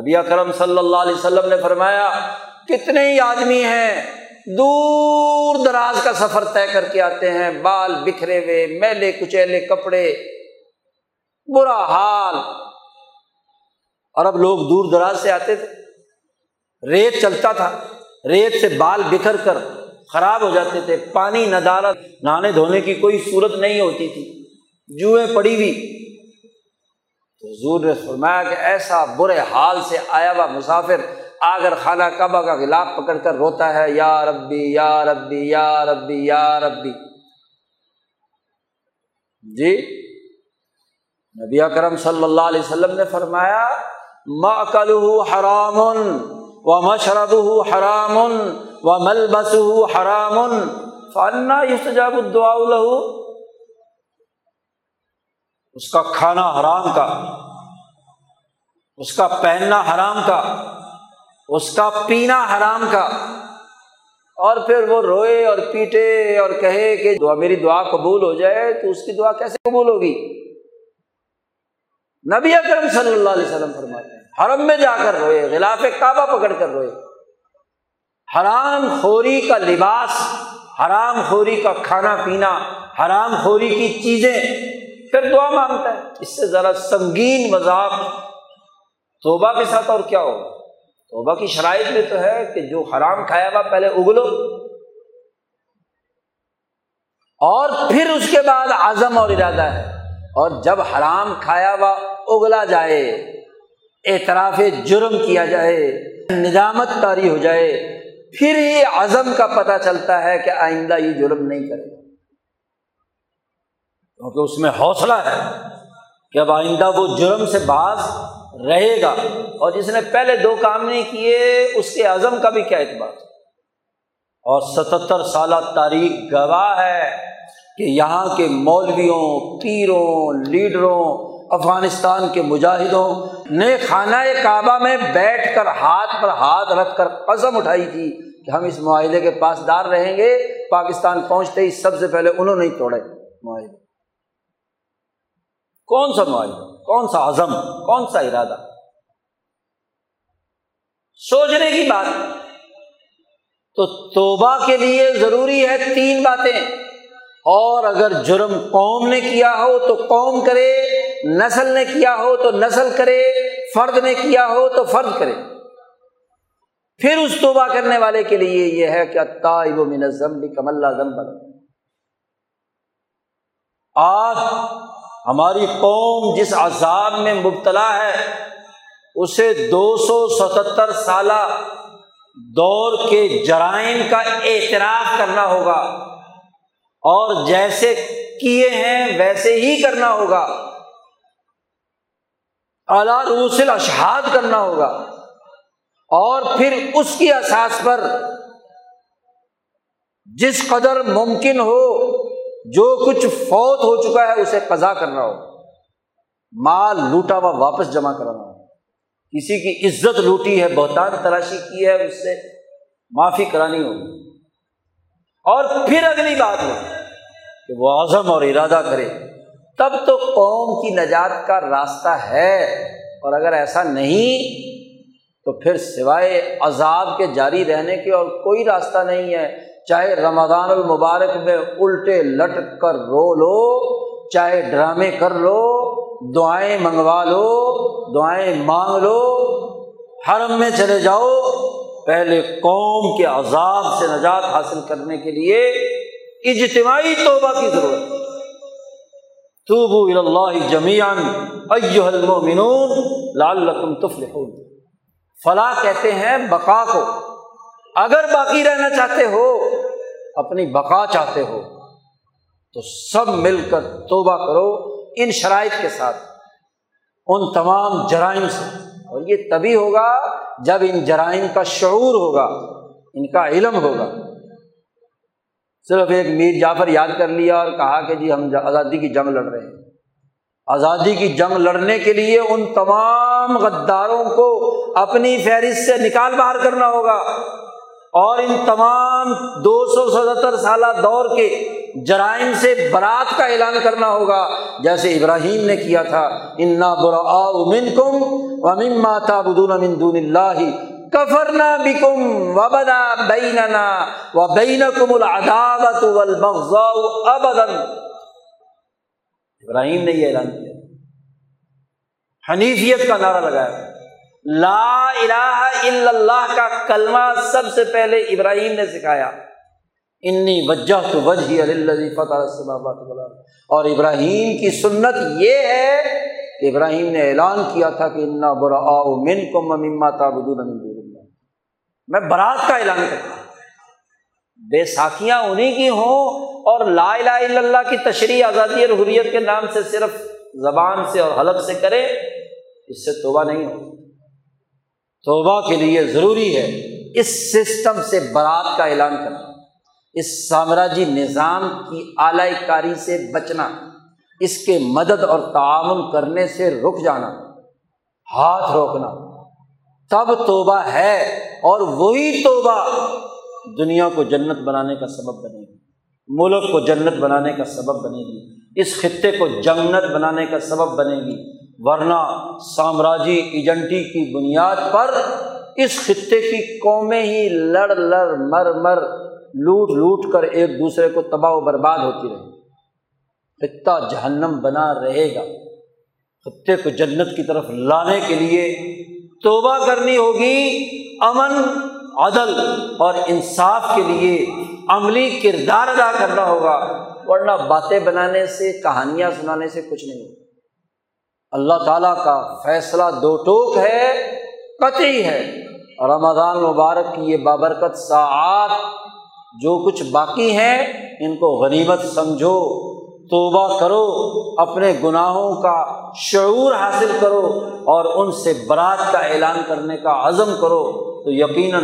نبی کرم صلی اللہ علیہ وسلم نے فرمایا، کتنے ہی آدمی ہیں، دور دراز کا سفر طے کر کے آتے ہیں، بال بکھرے ہوئے، میلے کچیلے کپڑے، برا حال۔ اور اب لوگ دور دراز سے آتے تھے۔ ریت چلتا تھا، ریت سے بال بکھر کر خراب ہو جاتے تھے، پانی ندارت نہانے دھونے کی کوئی صورت نہیں ہوتی تھی۔ جوئیں پڑی ہوئی۔ تو حضور نے فرمایا کہ ایسا برے حال سے آیا ہوا مسافر، آگر خانہ کعبہ کا غلاف پکڑ کر روتا ہے، یا ربی یا ربی یا ربی یا ربی۔ جی؟ نبی کرم صلی اللہ علیہ وسلم نے فرمایا مکل حرام و مشرب حرام و ملبس حرام فنا یوسجاب الدعا الہو اس کا کھانا حرام کا، اس کا پہننا حرام کا، اس کا پینا حرام کا۔ اور پھر وہ روئے اور پیٹے اور کہے کہ دعا، میری دعا قبول ہو جائے تو اس کی دعا کیسے قبول ہوگی؟ نبی اکرم صلی اللہ علیہ وسلم فرماتے ہیں، حرم میں جا کر روئے، غلاف کعبہ پکڑ کر روئے۔ حرام خوری کا لباس، حرام خوری کا کھانا پینا، حرام خوری کی چیزیں پھر دعا مانگتا ہے۔ اس سے ذرا سنگین مذاق، توبہ کے ساتھ اور کیا ہوگا توبہ کی شرائط میں تو ہے کہ جو حرام کھایا ہوا پہلے اگلو اور پھر اس کے بعد عزم اور ارادہ ہے۔ اور جب حرام کھایا ہوا اگلا جائے، اعتراف جرم کیا جائے نجامت تاری ہو جائے پھر یہ عزم کا پتہ چلتا ہے کہ آئندہ یہ جرم نہیں کرے کیونکہ اس میں حوصلہ ہے کہ اب آئندہ وہ جرم سے باز رہے گا۔ اور جس نے پہلے دو کام نہیں کیے، اس کے عزم کا بھی کیا اعتبار اور ستہتر سالہ تاریخ گواہ ہے کہ یہاں کے مولویوں، پیروں، لیڈروں افغانستان کے مجاہدوں نے خانہ کعبہ میں بیٹھ کر ہاتھ پر ہاتھ رکھ کر قسم اٹھائی تھی کہ ہم اس معاہدے کے پاس دار رہیں گے، پاکستان پہنچتے ہی سب سے پہلے انہوں نے توڑے معاہدے۔ کون سا معاہدہ؟ کون سا عزم؟ کون سا ارادہ؟ سوچنے کی بات۔ تو توبہ کے لیے ضروری ہے تین باتیں۔ اور اگر جرم قوم نے کیا ہو تو قوم کرے۔ نسل نے کیا ہو تو نسل کرے، فرد نے کیا ہو تو فرد کرے۔ پھر اس توبہ کرنے والے کے لیے یہ ہے کہ تائب و منظم بھی کم اللہ بن آج ہماری قوم جس عذاب میں مبتلا ہے، اسے دو سو ستہتر سالہ دور کے جرائم کا اعتراف کرنا ہوگا۔ اور جیسے کیے ہیں، ویسے ہی کرنا ہوگا۔ اعلیٰ روسل اشہاد کرنا ہوگا۔ اور پھر اس کی احساس پر جس قدر ممکن ہو، جو کچھ فوت ہو چکا ہے، اسے قزا کرنا ہو مال لوٹا ہوا واپس جمع کرانا ہو کسی کی عزت لوٹی ہے، بہتان تلاشی کی ہے، اس سے معافی کرانی ہوگی۔ اور پھر اگلی بات ہو کہ وہ عزم اور ارادہ کرے۔ تب تو قوم کی نجات کا راستہ ہے۔ اور اگر ایسا نہیں، تو پھر سوائے عذاب کے جاری رہنے کے اور کوئی راستہ نہیں ہے۔ چاہے رمضان المبارک میں الٹے لٹک کر رو لو، چاہے ڈرامے کر لو، دعائیں منگوا لو، دعائیں مانگ لو، حرم میں چلے جاؤ۔ پہلے قوم کے عذاب سے نجات حاصل کرنے کے لیے اجتماعی توبہ کی ضرورت۔ توبو اللہ جمیان ایو المؤمنون لعلکم تفلحون۔ فلاح کہتے ہیں بقا کو۔ اگر باقی رہنا چاہتے ہو، اپنی بقا چاہتے ہو، تو سب مل کر توبہ کرو ان شرائط کے ساتھ، ان تمام جرائم سے۔ اور یہ تبھی ہوگا جب ان جرائم کا شعور ہوگا، ان کا علم ہوگا۔ صرف ایک میر جعفر یاد کر لیا اور کہا کہ جی ہم آزادی کی جنگ لڑ رہے ہیں۔ آزادی کی جنگ لڑنے کے لیے ان تمام غداروں کو اپنی فہرست سے نکال باہر کرنا ہوگا۔ اور ان تمام دو سو ستہتر سالہ دور کے جرائم سے برات کا اعلان کرنا ہوگا۔ جیسے ابراہیم نے کیا تھا، انا برا من کم و ماتا بدون امن دون اللہ کفرنا بکم و بدا بیننا و بین العداوت والبغضاء ابدا ابراہیم نے یہ اعلان کیا۔ حنیفیت کا نعرہ لگایا۔ لا الہ الا اللہ کا کلمہ سب سے پہلے ابراہیم نے سکھایا۔ انی وجہ تو وجہ فتح اور ابراہیم کی سنت یہ ہے کہ ابراہیم نے اعلان کیا تھا کہ انا برا من کو مما تابدون میں برات کا اعلان کرتا ہوں۔ بے ساکیاں انہیں کی ہوں اور لا الہ الا اللہ کی تشریح آزادی اور حریت کے نام سے صرف زبان سے اور حلق سے کرے اس سے توبہ نہیں ہو۔ توبہ کے لیے ضروری ہے اس سسٹم سے برات کا اعلان کرنا، اس سامراجی نظام کی اعلی کاری سے بچنا، اس کے مدد اور تعاون کرنے سے رک جانا، ہاتھ روکنا۔ تب توبہ ہے اور وہی توبہ دنیا کو جنت بنانے کا سبب بنے گی، ملک کو جنت بنانے کا سبب بنے گی، اس خطے کو جنت بنانے کا سبب بنے گی۔ ورنہ سامراجی ایجنٹی کی بنیاد پر اس خطے کی قومیں ہی لڑ لڑ مر مر لوٹ لوٹ کر ایک دوسرے کو تباہ و برباد ہوتی رہے خطہ جہنم بنا رہے گا۔ خطے کو جنت کی طرف لانے کے لیے توبہ کرنی ہوگی امن، عدل اور انصاف کے لیے عملی کردار ادا کرنا ہوگا، ورنہ باتیں بنانے سے، کہانیاں سنانے سے کچھ نہیں۔ ہوگا اللہ تعالیٰ کا فیصلہ دو ٹوک ہے، قطعی ہے۔ رمضان مبارک کی یہ بابرکت ساعت جو کچھ باقی ہیں، ان کو غنیمت سمجھو۔ توبہ کرو، اپنے گناہوں کا شعور حاصل کرو اور ان سے برات کا اعلان کرنے کا عزم کرو۔ تو یقیناً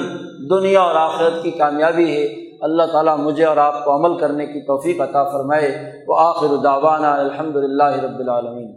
دنیا اور آخرت کی کامیابی ہے۔ اللہ تعالیٰ مجھے اور آپ کو عمل کرنے کی توفیق عطا فرمائے۔ وہ آخر داوانہ الحمد للہ رب العالمین۔